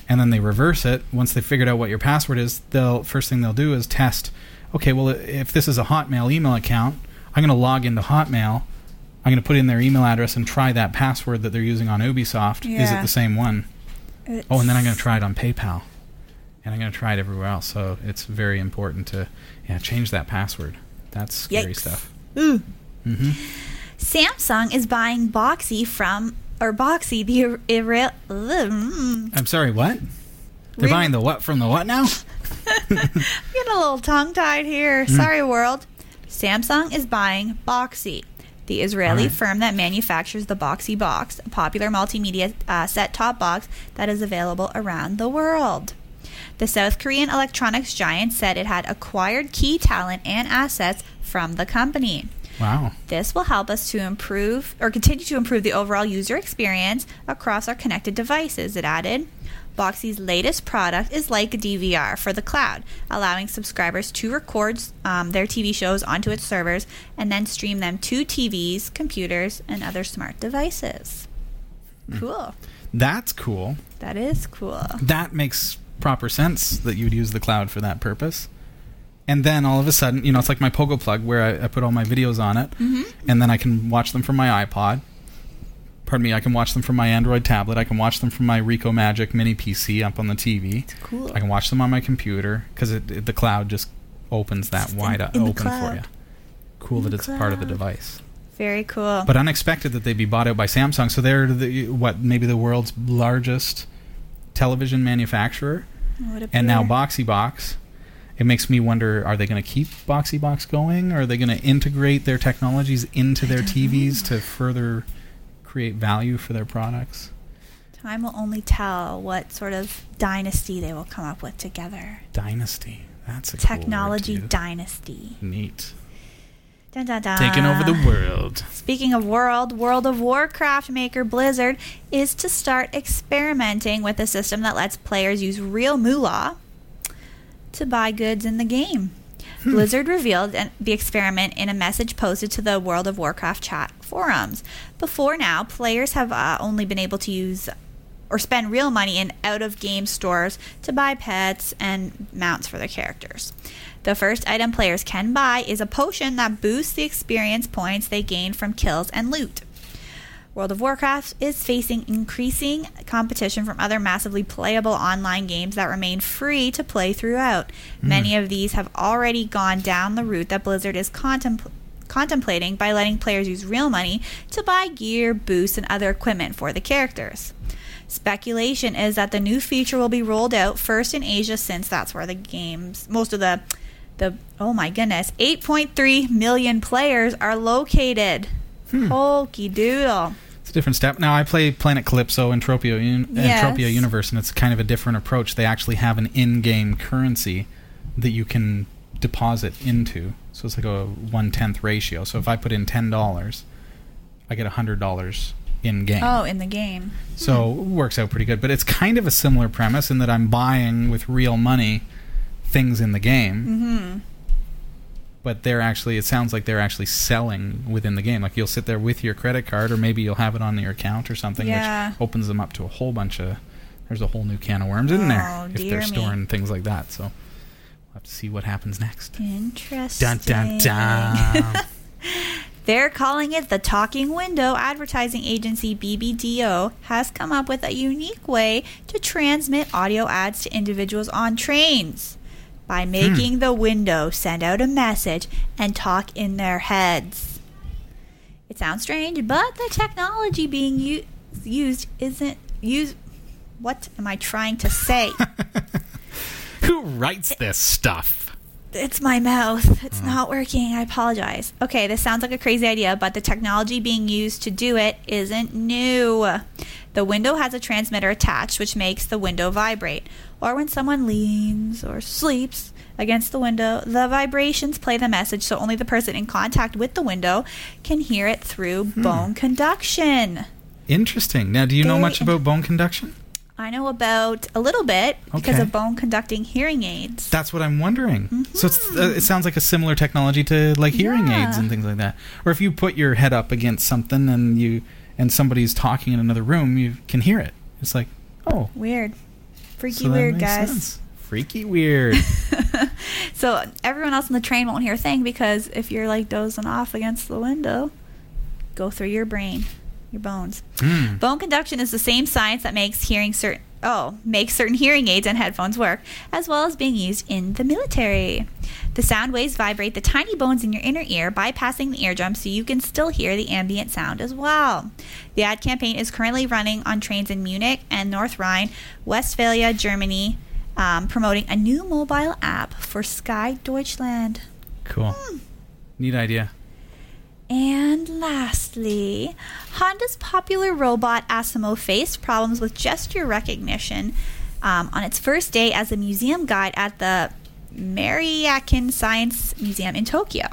And then they reverse it. Once they figured out what your password is, they'll first thing they'll do is test. Okay, well, if this is a Hotmail email account, I'm going to log into Hotmail. I'm going to put in their email address and try that password that they're using on Ubisoft. Is it the same one?
It's-
Oh, and then I'm going to try it on PayPal, and I'm going to try it everywhere else. So it's very important to yeah change that password. That's scary
Yikes.
stuff.
Ooh.
hmm
Samsung is buying Boxee from or Boxee the ir- mm,
I'm sorry. What? They're
Re-
buying the what from the what now?
Get a little tongue tied here.
Mm.
Sorry, world. Samsung is buying Boxee, the Israeli
Alright.
firm that manufactures the Boxee Box, a popular multimedia uh, set top box that is available around the world. The South Korean electronics giant said it had acquired key talent and assets from the company.
Wow.
This will help us to improve or continue to improve the overall user experience across our connected devices, it added. Boxee's latest product is like a DVR for the cloud, allowing subscribers to record um, their TV shows onto its servers and then stream them to TVs, computers, and other smart devices. Cool.
That's cool.
That is cool.
That makes proper sense that you'd use the cloud for that purpose. And then all of a sudden, you know, it's like my Pogoplug where I, I put all my videos on it, and then I can watch them from my iPod. Pardon me, I can watch them from my Android tablet. I can watch them from my Rikomagic mini PC up on the TV.
Cool.
I can watch them on my computer because the cloud just opens that wide uh, o-
in
open for you. Cool that it's a part of the device.
Very cool.
But unexpected that they'd be bought out by Samsung. So they're the, what maybe the world's largest television manufacturer, and now
appear.
It makes me wonder: Are they going to keep Boxee Box going? Or are they going to integrate their technologies into their TVs to further create value for their products?
Time will only tell what sort of dynasty they will come up with together.
Dynasty. That's a cool
Technology
use.
dynasty.
Neat.
Dun, dun, dun.
Taking over the world.
Speaking of world, World of Warcraft maker Blizzard is to start experimenting with a system that lets players use real moolah to buy goods in the game. Blizzard revealed the experiment in a message posted to the World of Warcraft chat forums. Before now, players have uh, only been able to use or spend real money in out of game stores to buy pets and mounts for their characters. The first item players can buy is a potion that boosts the experience points they gain from kills and loot. World of Warcraft is facing increasing competition from other massively playable online games that remain free to play throughout. Hmm. Many of these have already gone down the route that Blizzard is contempl- contemplating by letting players use real money to buy gear, boosts, and other equipment for the characters. Speculation is that the new feature will be rolled out first in Asia since that's where the games most of the the oh my goodness, 8.3 million players are located. Hmm. Hokey doodle.
It's a different step. Now I play Planet Calypso Entropia, Un-
Yes.
Universe, and it's kind of a different approach. They actually have an in-game currency that you can deposit into. So it's like a one tenth ratio. So if I put in ten dollars, I get hundred dollars in game.
Oh, in the game.
So it works out pretty good. But it's kind of a similar premise in that I'm buying with real money things in the game.
Mm-hmm.
But they're actually, it sounds like they're actually selling within the game. Like you'll sit there with your credit card, or maybe you'll have it on your account or something,
Yeah.
which opens them up to a whole bunch of. There's a whole new can of worms in there
Oh,
if they're
me.
storing things like that. So we'll have to see what happens next.
Interesting.
Dun dun dun.
They're calling it the Talking Window. Advertising agency BBDO has come up with a unique way to transmit audio ads to individuals on trains by hmm. making the window send out a message and talk in their heads. It sounds strange, but the technology being u- used isn't used. What am I trying to say?
Who writes this stuff?
It's my mouth. It's hmm. not working. I apologize. Okay, this sounds like a crazy idea, but the technology being used to do it isn't new. The window has a transmitter attached, which makes the window vibrate. Or when someone leans or sleeps against the window, the vibrations play the message so only the person in contact with the window can hear it through hmm. bone conduction.
Interesting. Now, do you know much about bone conduction?
I know about a little bit because
Okay.
of bone conducting hearing aids.
That's what I'm wondering. So it's, uh, it sounds like a similar technology to like hearing
Mm-hmm. Yeah.
aids and things like that. Or if you put your head up against something and you and somebody's talking in another room, you can hear it. It's like, oh,
Weird. Freaky
so
weird, guys.
sense. Freaky weird.
So everyone else on the train won't hear a thing because if you're like dozing off against the window, go through your brain, your bones.
Hmm.
Bone conduction is the same science that makes hearing certain oh makes certain hearing aids and headphones work, as well as being used in the military. The sound waves vibrate the tiny bones in your inner ear, bypassing the eardrum, so you can still hear the ambient sound as well. The ad campaign is currently running on trains in Munich and North Rhine, Westphalia, Germany, um, promoting a new mobile app for Sky Deutschland.
Cool. Neat idea.
And lastly, Honda's popular robot Asimo faced problems with gesture recognition um, on its first day as a museum guide at the Miraikan Science Museum in Tokyo.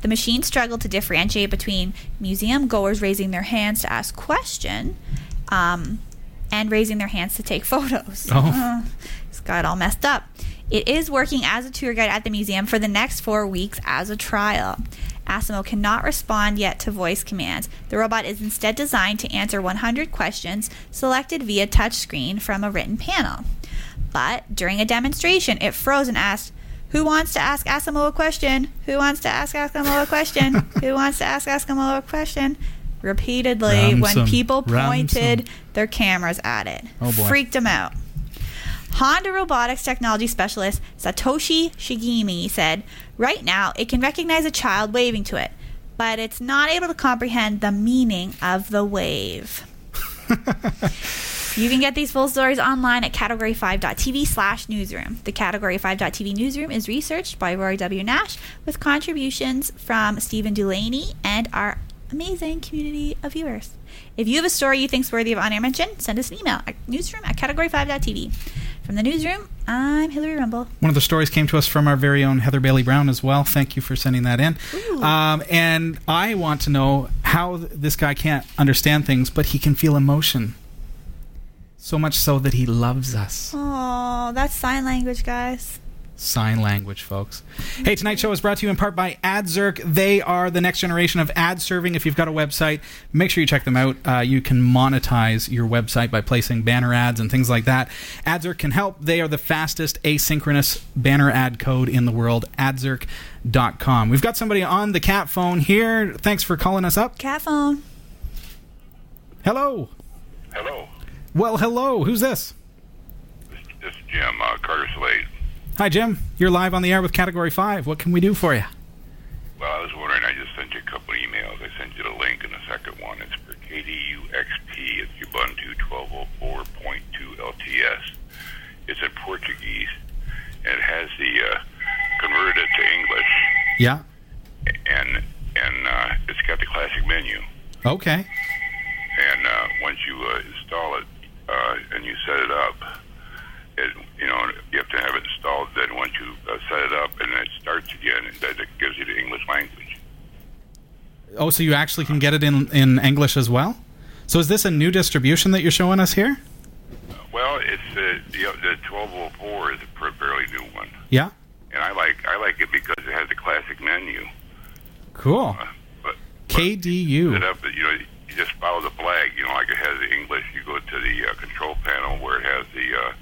The machine struggled to differentiate between museum goers raising their hands to ask question um, and raising their hands to take photos.
Oh.
Uh, it's got all messed up. It is working as a tour guide at the museum for the next four weeks as a trial. Asimo cannot respond yet to voice commands. The robot is instead designed to answer 100 questions selected via touchscreen from a written panel. But during a demonstration, it froze and asked, Who wants to ask Asimo a question? Who wants to ask Asimo a question? Who wants to ask Asimo a question? Repeatedly when people pointed
Ransom.
their cameras at it.
Oh, boy.
Freaked them out. Honda Robotics Technology Specialist Satoshi Shigemi said, Right now, it can recognize a child waving to it, but it's not able to comprehend the meaning of the wave. You can get these full stories online at category5.tv slash newsroom. The category5.tv newsroom is researched by Rory W. Nash with contributions from Stephen Dulaney and our amazing community of viewers. If you have a story you think is worthy of on-air mention, send us an email at newsroom at category5.tv. From the newsroom, I'm Hillary Rumball.
One of the stories came to us from our very own Heather Bailey Brown as well. Thank you for sending that in. Um, and I want to know how th- this guy can't understand things, but he can feel emotion. So much so that he loves us.
Oh, that's sign language, guys.
Sign language, folks. Hey, tonight's show is brought to you in part by AdZerk. They are the next generation of ad serving. If you've got a website, make sure you check them out. Uh, you can monetize your website by placing banner ads and things like that. AdZerk can help. They are the fastest asynchronous banner ad code in the world. AdZerk.com. We've got somebody on the cat phone here. Thanks for calling us up.
Cat phone.
Hello.
Hello,
Well, hello. Who's this?
this, this is Jim uh, Carter Slade.
Hi, Jim. You're live on the air with Category 5. What can we do for you?
Well, I was wondering, I just sent you a couple of emails. I sent you the link in the second one. It's for KDUXP. It's Ubuntu 1204.2 LTS. It's in Portuguese, and it has the uh, converted it to English,
Yeah.
and and uh, it's got the classic menu.
Okay.
And uh, once you uh, install it uh, and you set it up, it you know you have to have it installed. Then once you uh, set it up and it starts again, and then it gives you the English language.
Oh, so you actually can get it in in English as well? So is this a new distribution that you're showing us here?
Well, it's uh, the the 1204 is a fairly new one,
Yeah.
and I like I like it because it has the classic menu.
Cool.
Uh, but
KDU.
up, you know, you just follow the flag. You know, like it has the English. You go to the uh, control panel where it has the uh,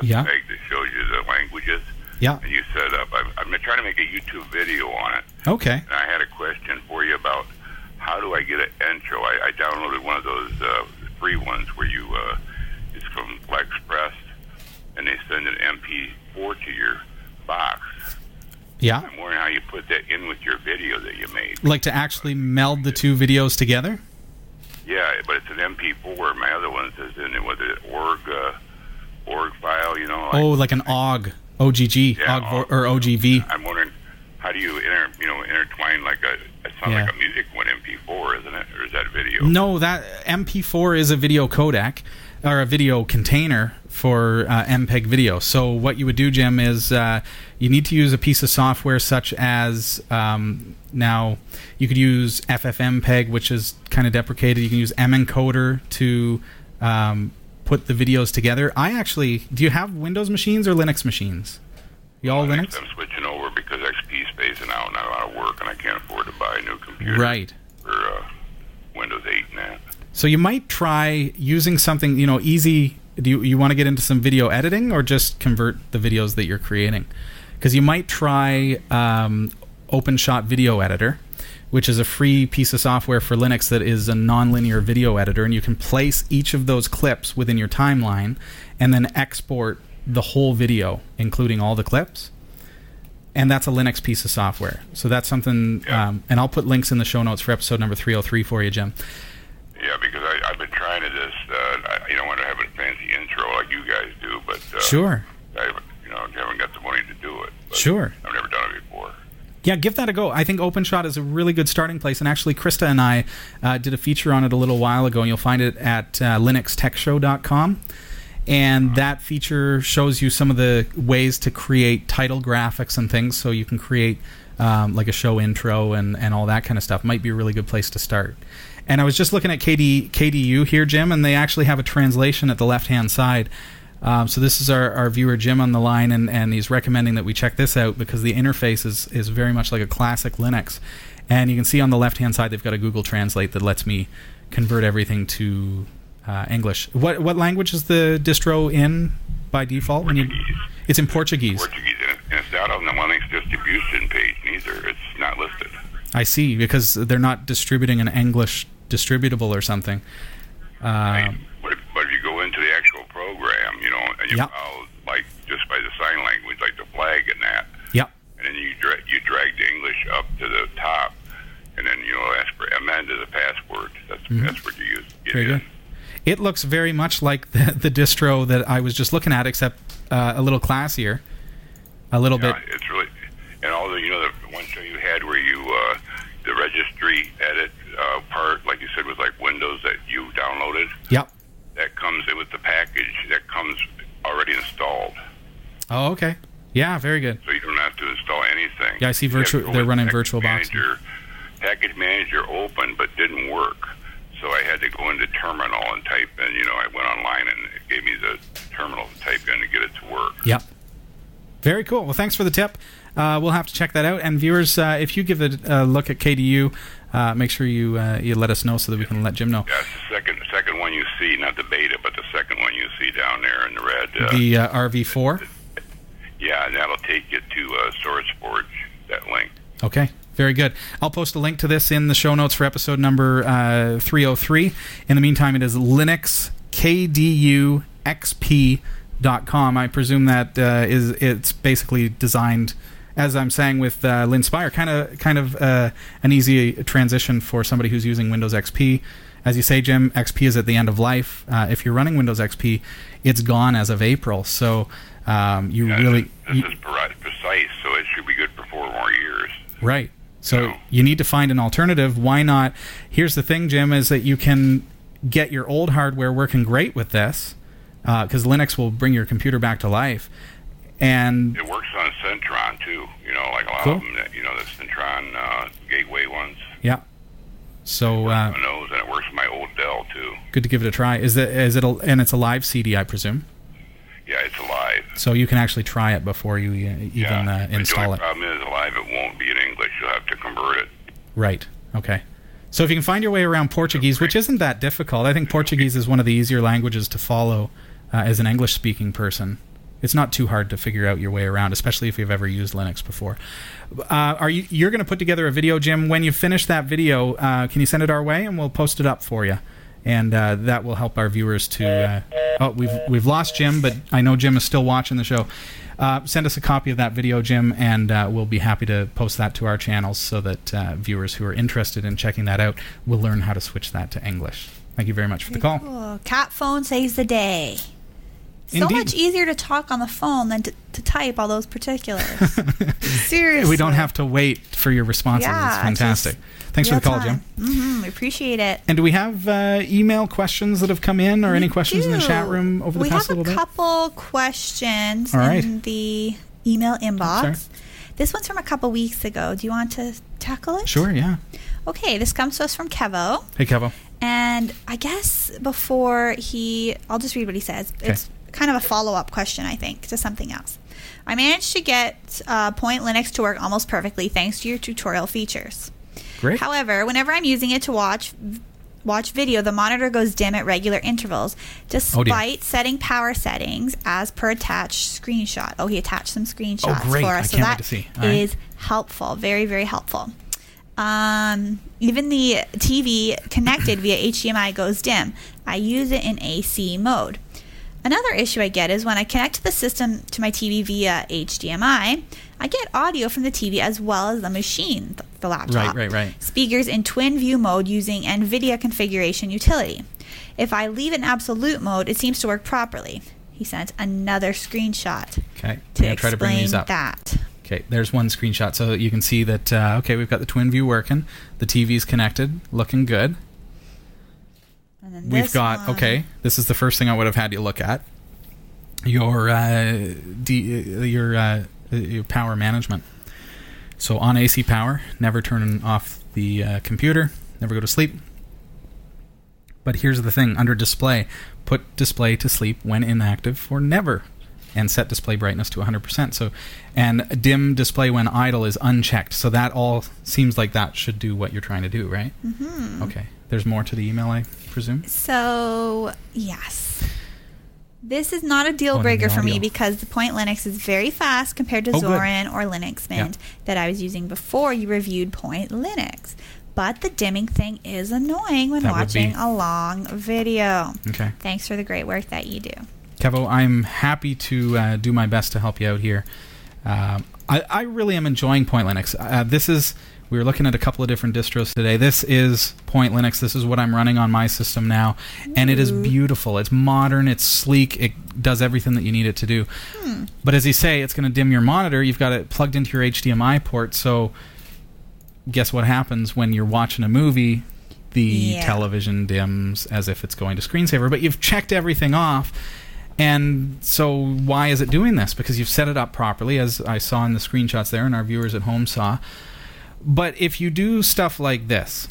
the
Yeah.
flag that shows you the languages,
Yeah.
and you set up. I'm, I'm trying to make a YouTube video on it.
Okay.
And I had a question for you about how do I get an intro? I, I downloaded one of those uh, free ones where you uh, it's from Black Flexpress, and they send an MP4 to your box.
Yeah.
I'm wondering how you put that in with your video that you made.
Like to actually meld the two videos together?
Yeah, but it's an MP4. My other one says in it with an org uh, org file. You know. Like,
Oh, like an OGG,
Yeah,
OGG vo- or OGV.
I'm wondering how do you inter, you know intertwine like a? It sounds
Yeah.
like a music one MP4, isn't it? Or is that video?
No, that MP4 is a video codec or a video container for uh, MPEG video. So what you would do, Jim, is uh, you need to use a piece of software such as um, now you could use FFmpeg, which is kind of deprecated. You can use mencoder to um, put the videos together. I actually, do you have Windows machines or Linux machines? You all
Linux,
Linux?
I'm switching over because XP is spacing out and I don't know how to work, and I can't afford to buy a new computer
Right.
for uh, Windows 8 and that.
So you might try using something, you know, easy. Do you, you want to get into some video editing or just convert the videos that you're creating? Because you might try um, OpenShot Video Editor, which is a free piece of software for Linux that is a nonlinear video editor, and you can place each of those clips within your timeline and then export the whole video, including all the clips. And that's a Linux piece of software. So that's something,
Yeah.
um, and I'll put links in the show notes for episode number 303 for you, Jim.
Yeah, because I, I've been trying to just, uh, I, you know, want to have a fancy intro like you guys do, but uh,
Sure.
I haven't, you know, haven't got the money to do it. But
Sure.
I've never done it before.
Yeah, give that a go. I think OpenShot is a really good starting place. And actually, Krista and I uh, did a feature on it a little while ago, and you'll find it at uh, linuxtechshow.com. And that feature shows you some of the ways to create title graphics and things so you can create um, like a show intro and, and all that kind of stuff. Might be a really good place to start. And I was just looking at KD, KDU here, Jim, and they actually have a translation at the left hand side. Um, so this is our, our viewer Jim on the line, and, and he's recommending that we check this out because the interface is, is very much like a classic Linux. And you can see on the left hand side they've got a Google Translate that lets me convert everything to uh, English. What what language is the distro in by default? When you, it's in Portuguese.
Portuguese, and, it's not on the Linux distribution page neither. It's not listed.
I see because they're not distributing an English distributable or something.
Right?
Um,
But, if, but if you go into the actual program, you know, and you
Yeah.
follow like just by the sign language, like the flag and that,
yeah.
and then you dra- you drag the English up to the top, and then you know ask for amend a password. That's the password you use.
Mm-hmm. Very
in.
good. It looks very much like the, the distro that I was just looking at, except uh, a little classier, a little
Yeah,
bit.
it's really, and all the you know the one show you had where you uh, the registry edit uh, part, like you said, was like Windows that you downloaded.
Yep.
That comes in with the package that comes already installed,
Oh, okay. Yeah, very good.
so you don't have to install anything.
Yeah, I see virtual- they're running VirtualBox.
Manager, package manager open, but didn't work. So I had to go into terminal and type in. You know, I went online and it gave me the terminal to type in to get it to work.
Yep. Very cool. Well, thanks for the tip. Uh, we'll have to check that out. And viewers, uh, if you give a, a look at KDU, uh, make sure you uh, you let us know so that we can let Jim know.
Yeah, it's the second second one you see, not the beta, but the second one you see down there in the red. Uh,
The uh, RV4.
yeah, and that'll take you SourceForge. That link.
Okay, very good. I'll post a link to this in the show notes for episode number uh, 303. In the meantime, it is linuxkduxp.com. I presume that uh, is it's basically designed, as I'm saying with uh, Linspire, kind of kind of uh, an easy transition for somebody who's using Windows XP. As you say, Jim, XP is at the end of life. Uh, if you're running Windows XP, it's gone as of April. So um, you
Yeah,
really
This
you-
is precise, so it should be good for four more years.
Right. So you need to find an alternative. Why not? Here's the thing, Jim, is that you can get your old hardware working great with this because Linux will bring your computer back to life. And
It works on Centron too. You know, like a lot
Cool.
of them. That, you know, the Centron uh, gateway ones.
yeah, so uh,
on those, and it works with my old Dell too.
good to give it a try. Is it? Is it? A, and it's a live CD, I presume.
Yeah, it's alive.
So you can actually try it before you uh, even
yeah.
uh, install it.
problem is alive. It won't be in English. You'll have to convert it.
Right. Okay. So if you can find your way around Portuguese, which isn't that difficult, I think Portuguese is one of the easier languages to follow uh, as an English-speaking person. It's not too hard to figure out your way around, especially if you've ever used Linux before. Uh, are you? You're going to put together a video, Jim. When you finish that video, uh, can you send it our way, and we'll post it up for you, and uh, that will help our viewers to. Oh, we've we've lost Jim, but I know Jim is still watching the show. Uh, send us a copy of that video, Jim, and uh, we'll be happy to post that to our channels so that uh, viewers who are interested in checking that out will learn how to switch that to English. Thank you very much for the call.
Cool. Cat phone saves the day. So much easier to talk on the phone than to, to type all those particulars. Seriously.
we don't have to wait for your responses.
Yeah,
it's fantastic. Thanks for the call, Jim.
hmm we appreciate it.
And do we have uh, email questions that have come in, or any questions in the chat room over the
we
past little bit?
We have a couple questions
All right.
in the email inbox. This one's from a couple weeks ago. Do you want to tackle it?
Sure, yeah.
Okay, this comes to us from Kevo.
Hey, Kevo.
And I guess before he, I'll just read what he says. It's kind of a follow up question, I think, to something else. I managed to get uh, Point Linux to work almost perfectly thanks to your tutorial features.
Great.
However, whenever I'm using it to watch watch video, the monitor goes dim at regular intervals,
Oh,
despite setting power settings as per attached screenshot. Oh, he attached some screenshots
Oh, great.
for us, so
can't wait to see. All right.
is helpful. Very, very helpful. Um, even the TV connected via HDMI goes dim. I use it in AC mode. Another issue I get is when I connect the system to my TV via HDMI, I get audio from the TV as well as the machine, the laptop.
Right, right, right.
Speakers in twin view mode using NVIDIA configuration utility. If I leave in absolute mode, it seems to work properly. He sent another screenshot
Okay. I'm
to
to try to bring these up.
that.
Okay, there's one screenshot so that you can see that, uh, okay, we've got the twin view working. The TV's connected, looking good.
And then
We've got,
one-
okay, this is the first thing I would have had you look at. Your, uh, D, uh, your, uh, uh, power management. So on AC power, never turn off the uh, computer, never go to sleep. But here's the thing under display, put display to sleep when inactive or never. And set display brightness to 100%. So, and dim display when idle is unchecked. So that all seems like that should do what you're trying to do, right? Mm-hmm. Okay. There's more to the email, I presume.
So, yes. This is not a deal
Oh,
breaker for me because the Point Linux is very fast compared to
Oh, good.
Zorin or Linux Mint that I was using before you reviewed Point Linux. But the dimming thing is annoying when
That
watching a long video.
Okay.
Thanks for the great work that you do.
Kevo, I'm happy to uh, do my best to help you out here. Um, I, I really am enjoying Point Linux. Uh, this is we were looking at a couple of different distros today. This is Point Linux. This is what I'm running on my system now, and it is mm. beautiful. It's modern. It's sleek. It does everything that you need it to do. Hmm. But as you say, it's going to dim your monitor. You've got it plugged into your HDMI port. So, guess what happens when you're watching a movie? The
Yeah.
television dims as if it's going to screensaver, but you've checked everything off. And so, why is it doing this? Because you've set it up properly, as I saw in the screenshots there, and our viewers at home saw. But if you do stuff like this,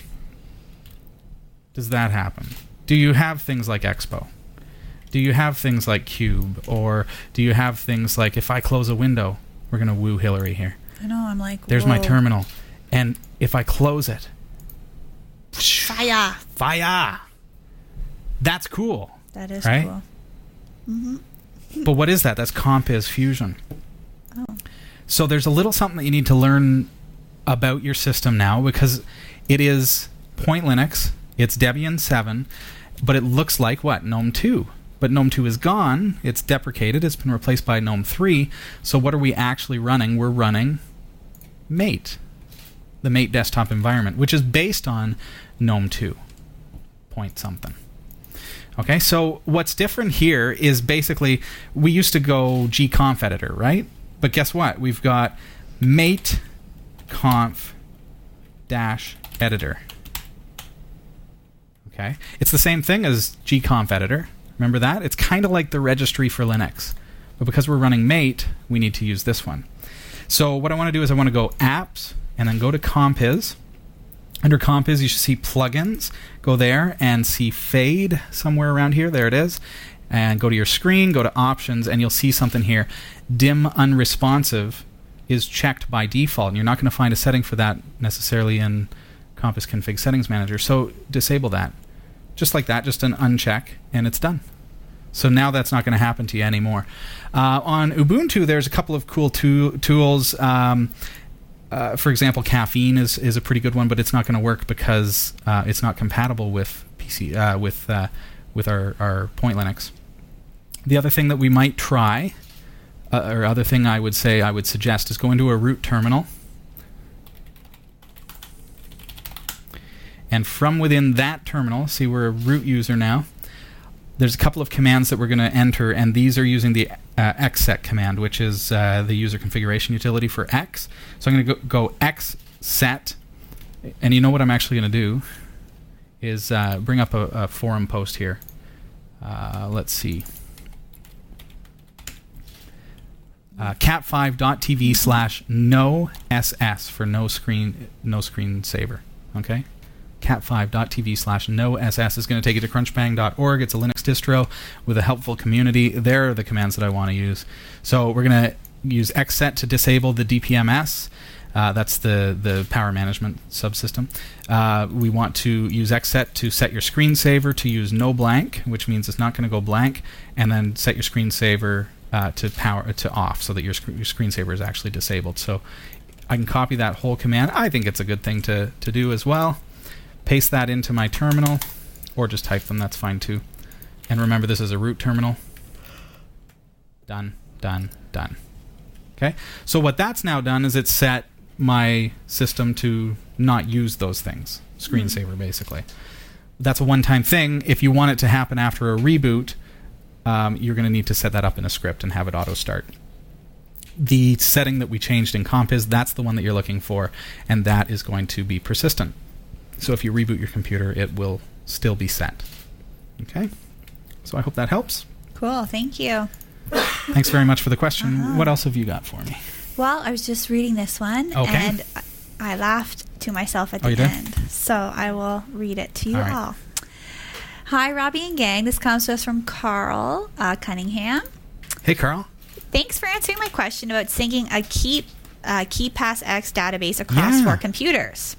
does that happen? Do you have things like Expo? Do you have things like Cube? Or do you have things like if I close a window, we're going to woo Hillary here?
I know, I'm like,
There's my terminal. And if I close it,
Fire.
fire! That's cool.
That is
Right?
cool. Mm-hmm.
But what is that? That's Compiz Fusion.
Oh.
So there's a little something that you need to learn about your system now because it is Point Linux, it's Debian 7, but it looks like what? GNOME 2. But GNOME 2 is gone, it's deprecated, it's been replaced by GNOME 3. So what are we actually running? We're running Mate, the Mate desktop environment, which is based on GNOME 2. Point something. Okay, so what's different here is basically we used to go gconf editor, right? But guess what? We've got mate conf dash editor. Okay, it's the same thing as gconf editor. Remember that? It's kind of like the registry for Linux, but because we're running mate, we need to use this one. So what I want to do is I want to go apps and then go to compiz. Under Compiz, you should see plugins. Go there and see fade somewhere around here. There it is. And go to your screen, go to options, and you'll see something here. Dim unresponsive is checked by default. And you're not going to find a setting for that necessarily in CompizConfig Settings Manager. So disable that. Just like that, just an uncheck, and it's done. So now that's not going to happen to you anymore. Uh, on Ubuntu, there's a couple of cool tu- tools. Um, uh, for example, caffeine is, is a pretty good one, but it's not going to work because uh, it's not compatible with PC uh, with uh, with our, our Point Linux. The other thing that we might try, uh, or other thing I would say I would suggest, is go into a root terminal, and from within that terminal, see we're a root user now. there's a couple of commands that we're going to enter, and these are using the uh, xset command, which is uh, the user configuration utility for X. So I'm going to go, go xset, and you know what I'm actually going to do is uh, bring up a, a forum post here. Uh, let's see. Uh, cat5.tv slash no ss for no screen no screen saver. Okay, cat5.tv slash no ss is going to take you to crunchbang.org. It's a Linux distro with a helpful community. There are the commands that I want to use. So we're going to use xset to disable the DPMS. Uh, that's the, the power management subsystem. Uh, we want to use xset to set your screensaver to use no blank, which means it's not going to go blank, and then set your screensaver uh, to power to off so that your, sc- your screensaver is actually disabled. So I can copy that whole command. I think it's a good thing to, to do as well. Paste that into my terminal, or just type them, that's fine too. And remember, this is a root terminal. Done, done, done. Okay, so what that's now done is it's set my system to not use those things. Screensaver, basically. That's a one time thing. If you want it to happen after a reboot, um, you're going to need to set that up in a script and have it auto start. The setting that we changed in Compiz that's the one that you're looking for, and that is going to be persistent. So if you reboot your computer, it will still be set. Okay? So I hope that helps.
Cool. Thank you.
Thanks very much for the question. What else have you got for me?
Well, I was just reading this one
Okay.
and I- laughed to myself at
Oh,
the
you did?
end. So I will read it to you
All
all. Hi, Robbie and gang. This comes to us from Carl uh, Cunningham.
Hey, Carl.
Thanks for answering my question about syncing a Keep uh, KeePassX database across
Yeah.
four computers.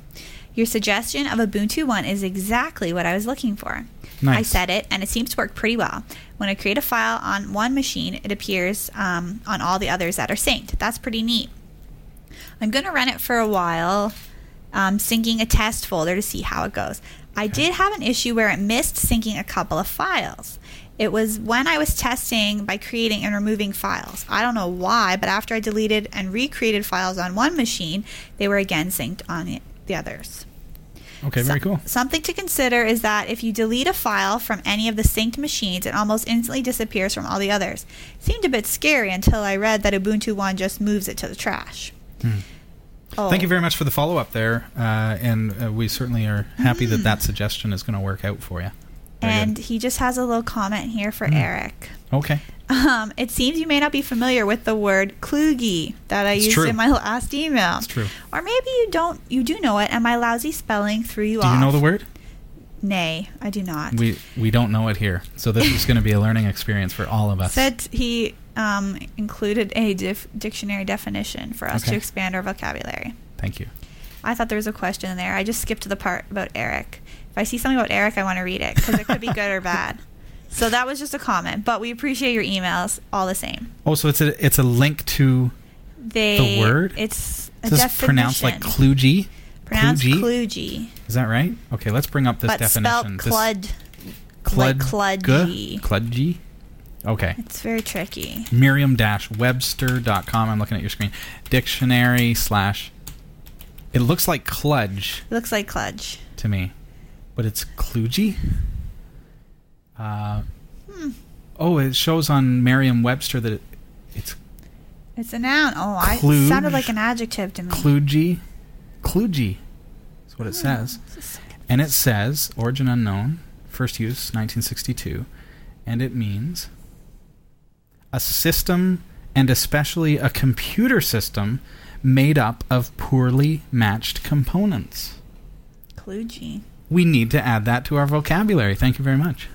Your suggestion of Ubuntu One is exactly what I was looking for.
Nice.
I set it, and it seems to work pretty well. When I create a file on one machine, it appears um, on all the others that are synced. That's pretty neat. I'm going to run it for a while, um, syncing a test folder to see how it goes. I did have an issue where it missed syncing a couple of files. It was when I was testing by creating and removing files. I don't know why, but after I deleted and recreated files on one machine, they were again synced on the- the others.
Okay, very
So-
cool.
Something to consider is that if you delete a file from any of the synced machines, it almost instantly disappears from all the others. Seemed a bit scary until I read that Ubuntu One just moves it to the trash.
Hmm. Oh. Thank you very much for the follow up there, uh, and uh, we certainly are happy that that suggestion is going to work out for you. Very
And
good.
he just has a little comment here for
Hmm.
Eric.
okay,
Um, it seems you may not be familiar with the word kloogie that I
It's
used
true.
in my last email.
it's true.
Or maybe you don't. You do know it, and my lousy spelling threw you
Do
off.
Do you know the word?
Nay, I do not.
We we don't know it here, so this is going to be a learning experience for all of us.
Said he um, included a dif- dictionary definition for us
Okay.
to expand our vocabulary.
Thank you.
I thought there was a question in there. I just skipped to the part about Eric. If I see something about Eric, I want to read it because it could be good or bad. So that was just a comment, but we appreciate your emails all the same.
Oh, so it's a it's a link to
They
word?
It's a
is this
definition.
pronounced like kloogie?
Pronounced
kloogie, Is that right? Okay, let's bring up this
but spelled
definition. This-
clud.
Clud,
like kludgy.
Kludgy? Okay.
It's very tricky.
Merriam-Webster.com. I'm looking at your screen. Dictionary slash. It looks like kludge
It looks like kludge.
to me, but it's kludgy. Uh,
Hmm.
Oh, it shows on Merriam-Webster that it, it's
It's a noun. Oh, I it sounded like an adjective to me.
kludgy. Kludgy is what it says.
This
And it says, origin unknown, first use 1962, and it means a system and especially a computer system made up of poorly matched components.
Kludgy.
We need to add that to our vocabulary. Thank you very much.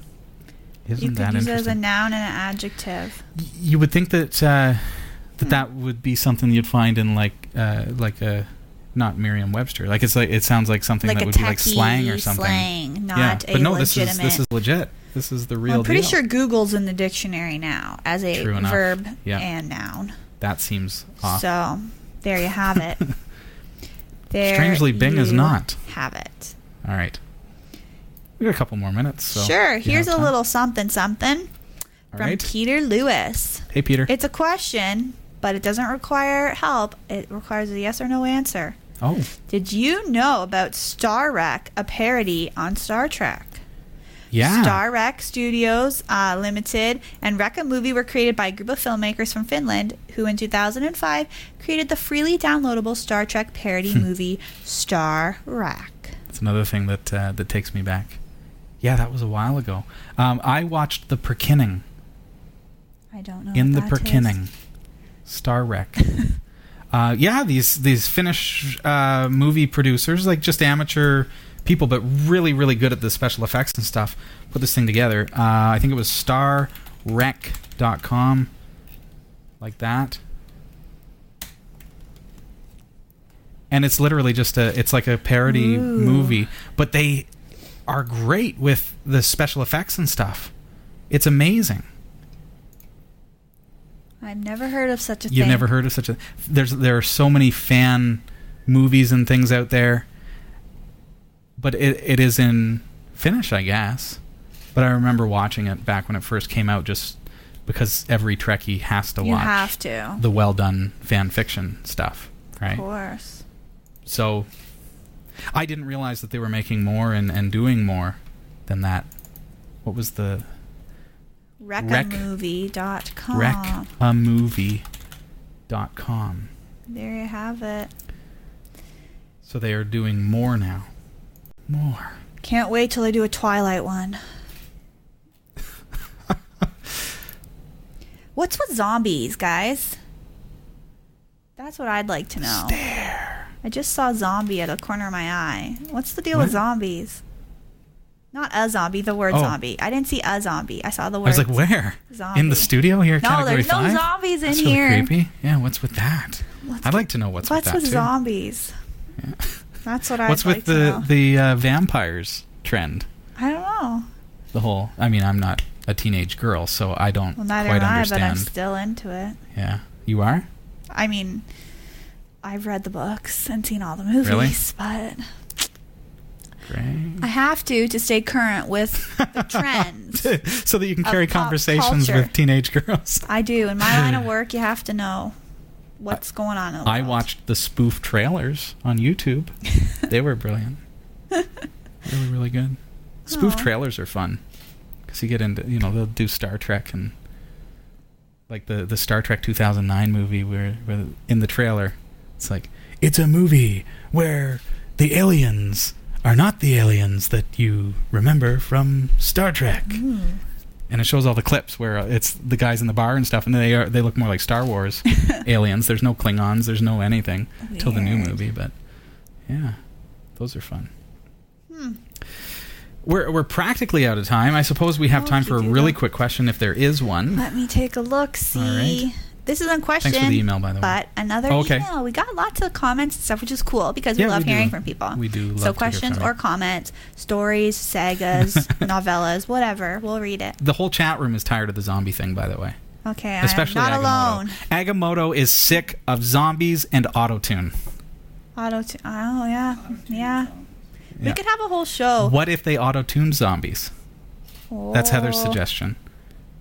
Isn't
You could
that
use it as a noun and an adjective.
Y- you would think that uh, that
Hmm.
that would be something you'd find in like uh, like a not Merriam-Webster. Like it's like it sounds like something
like
that would be like slang or something.
slang, not
yeah, but no, this is this is legit. This is the real
Well, I'm pretty
deal.
sure Google's in the dictionary now as a verb
Yeah.
and noun.
that seems off.
So there you have it. there
Strangely, Bing is not.
Have it.
All right, we got a couple more minutes. So
sure. Here's a little something something
All
from
right.
Peter Lewis.
Hey, Peter.
It's a question, but it doesn't require help. It requires a yes or no answer.
oh,
Did you know about Star Wreck, a parody on Star Trek?
Yeah.
Star Wreck Studios uh, Limited and Rekka Movie were created by a group of filmmakers from Finland who in 2005 created the freely downloadable Star Trek parody
Hmm.
movie Star Wreck.
It's another thing that uh, that takes me back. Yeah, that was a while ago. Um, I watched the Pirkinning
I don't know.
in the
that is.
Pirkinning Star Wreck. uh, yeah, these these Finnish uh, movie producers, like just amateur people, but really really good at the special effects and stuff, put this thing together. Uh, I think it was starwreck.com, like that. And it's literally just a it's like a parody
Ooh.
movie, but they are great with the special effects and stuff. It's amazing.
I've never heard of such a thing.
You've never heard of such a there's there are so many fan movies and things out there. But it it is in Finnish, I guess. But I remember watching it back when it first came out just because every Trekkie has to
You
watch
have to.
the well done fan fiction stuff, right?
Of course.
So I didn't realize that they were making more and, and doing more than that. What was the Rec-
Reckamovie.com.
recamovie.com?
There you have it.
So they are doing more now. More.
Can't wait till I do a Twilight one. What's with zombies, guys? That's what I'd like to know.
Stare.
I just saw zombie at the corner of my eye. What's the deal with zombies? Not a zombie, the word
Oh.
zombie. I didn't see a zombie. I saw the word.
I was like, where?
Zombie.
In the studio here
No, there's no
5?
zombies in
That's
here.
Really creepy. Yeah, what's with that?
What's
I'd like to know what's,
What's
with that
with zombies?
Yeah.
That's what I'd
What's
like
with
to
the the uh, vampires trend?
I don't know.
The whole. I mean, I'm not a teenage girl, so I don't
Well, neither
quite
am I, but I'm still into it.
yeah, you are.
I mean, I've read the books and seen all the movies,
Really?
but
Great.
I have to to stay current with the trends.
so that you can carry conversations
culture.
with teenage girls.
I do. In my line of work, you have to know what's going on.
I
world.
watched the spoof trailers on YouTube. they were brilliant. really, really good. Spoof
Aw.
trailers are fun because you get into you know they'll do Star Trek and like the the Star Trek 2009 movie where, where in the trailer it's like it's a movie where the aliens are not the aliens that you remember from Star Trek. Hmm. And it shows all the clips where uh, it's the guys in the bar and stuff, and they are they look more like Star Wars aliens. There's no Klingons, there's no anything till the new movie, but yeah, those are fun.
Hmm.
We're we're practically out of time. I suppose we have
Oh,
time for a really
that.
quick question if there is one.
Let me take a look. See,
right.
This isn't a question.
Thanks for the email, by the way.
But another
Oh, okay.
email. We got lots of comments and stuff, which is cool because we
Yeah,
love
we do.
hearing from people.
We do
so questions or comments, stories, sagas, novellas, whatever. We'll read it.
The whole chat room is tired of the zombie thing, by the way.
Okay,
Especially
not
Agamotto.
alone.
Agamotto is sick of zombies and autotune.
Auto. Oh yeah, yeah. We
Yeah.
could have a whole show.
What if they auto-tune zombies? That's Heather's
Oh.
suggestion.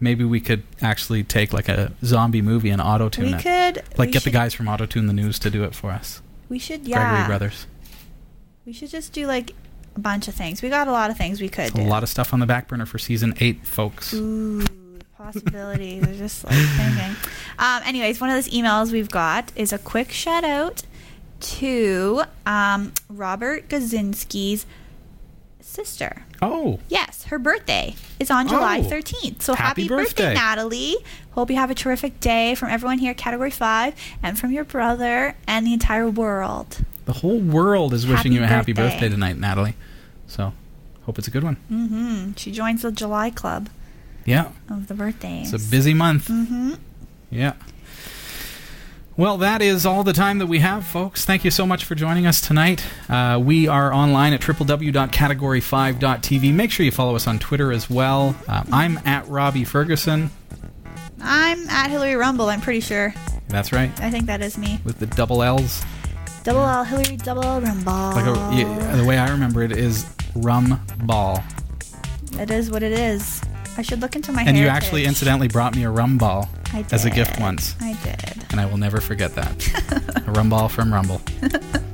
Maybe we could actually take like a zombie movie and auto-tune it.
We could
like
we
get the guys from Auto Tune the News to do it for us.
We should yeah. Gregory.
Brothers.
We should just do like a bunch of things. We got a lot of things we could
A lot of stuff on the back burner for season eight, folks.
Ooh, possibilities are just like thinking. Um, anyways, one of those emails we've got is a quick shout out to um, Robert Gazinski's sister.
Oh,
Yes, her birthday is on July
Oh.
13th. So
Happy
happy, birthday.
birthday.
Natalie. Hope you have a terrific day from everyone here at Category 5 and from your brother and the entire world.
the whole world is wishing
Happy
you a happy
birthday.
birthday tonight, Natalie. So, hope it's a good one.
Mm hmm She joins the July club
Yeah,
of the birthdays.
it's a busy month.
Mm hmm
Yeah. Well, that is all the time that we have, folks. Thank you so much for joining us tonight. Uh, we are online at www.category5.tv. Make sure you follow us on Twitter as well. Um, I'm at Robbie Ferguson.
I'm at Hillary Rumball, I'm pretty sure.
That's right,
I think that is me.
with the double L's.
Double L, Hillary Double L Rumball.
Like a, yeah, the way I remember it is rum ball.
It is what it is. I should look into my
And you actually incidentally brought me a rum ball
I
as a gift once,
I did.
and I will never forget that. a rum ball from Rumball.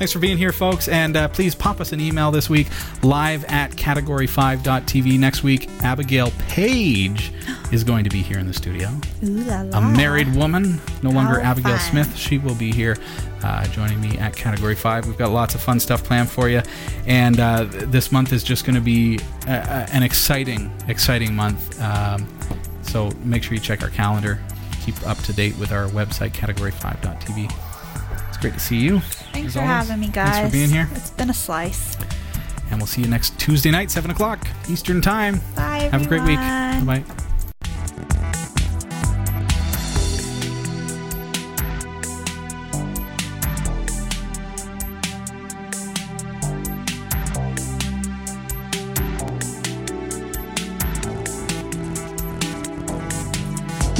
Thanks for being here, folks. And uh, please pop us an email this week, live at category5.tv. Next week, Abigail Page is going to be here in the studio.
Ooh la la.
A married woman, no longer
How
Abigail
fun.
Smith. She will be here uh, joining me at Category 5. We've got lots of fun stuff planned for you. And uh, this month is just going to be uh, uh, an exciting, exciting month. Um, so make sure you check our calendar. Keep up to date with our website, category5.tv. It's great to see you.
Thanks for
always.
having me, guys.
Thanks for being here.
It's been a slice.
And we'll see you next Tuesday night, 7 o'clock Eastern Time.
Bye,
Have a great week.
everyone.
Bye.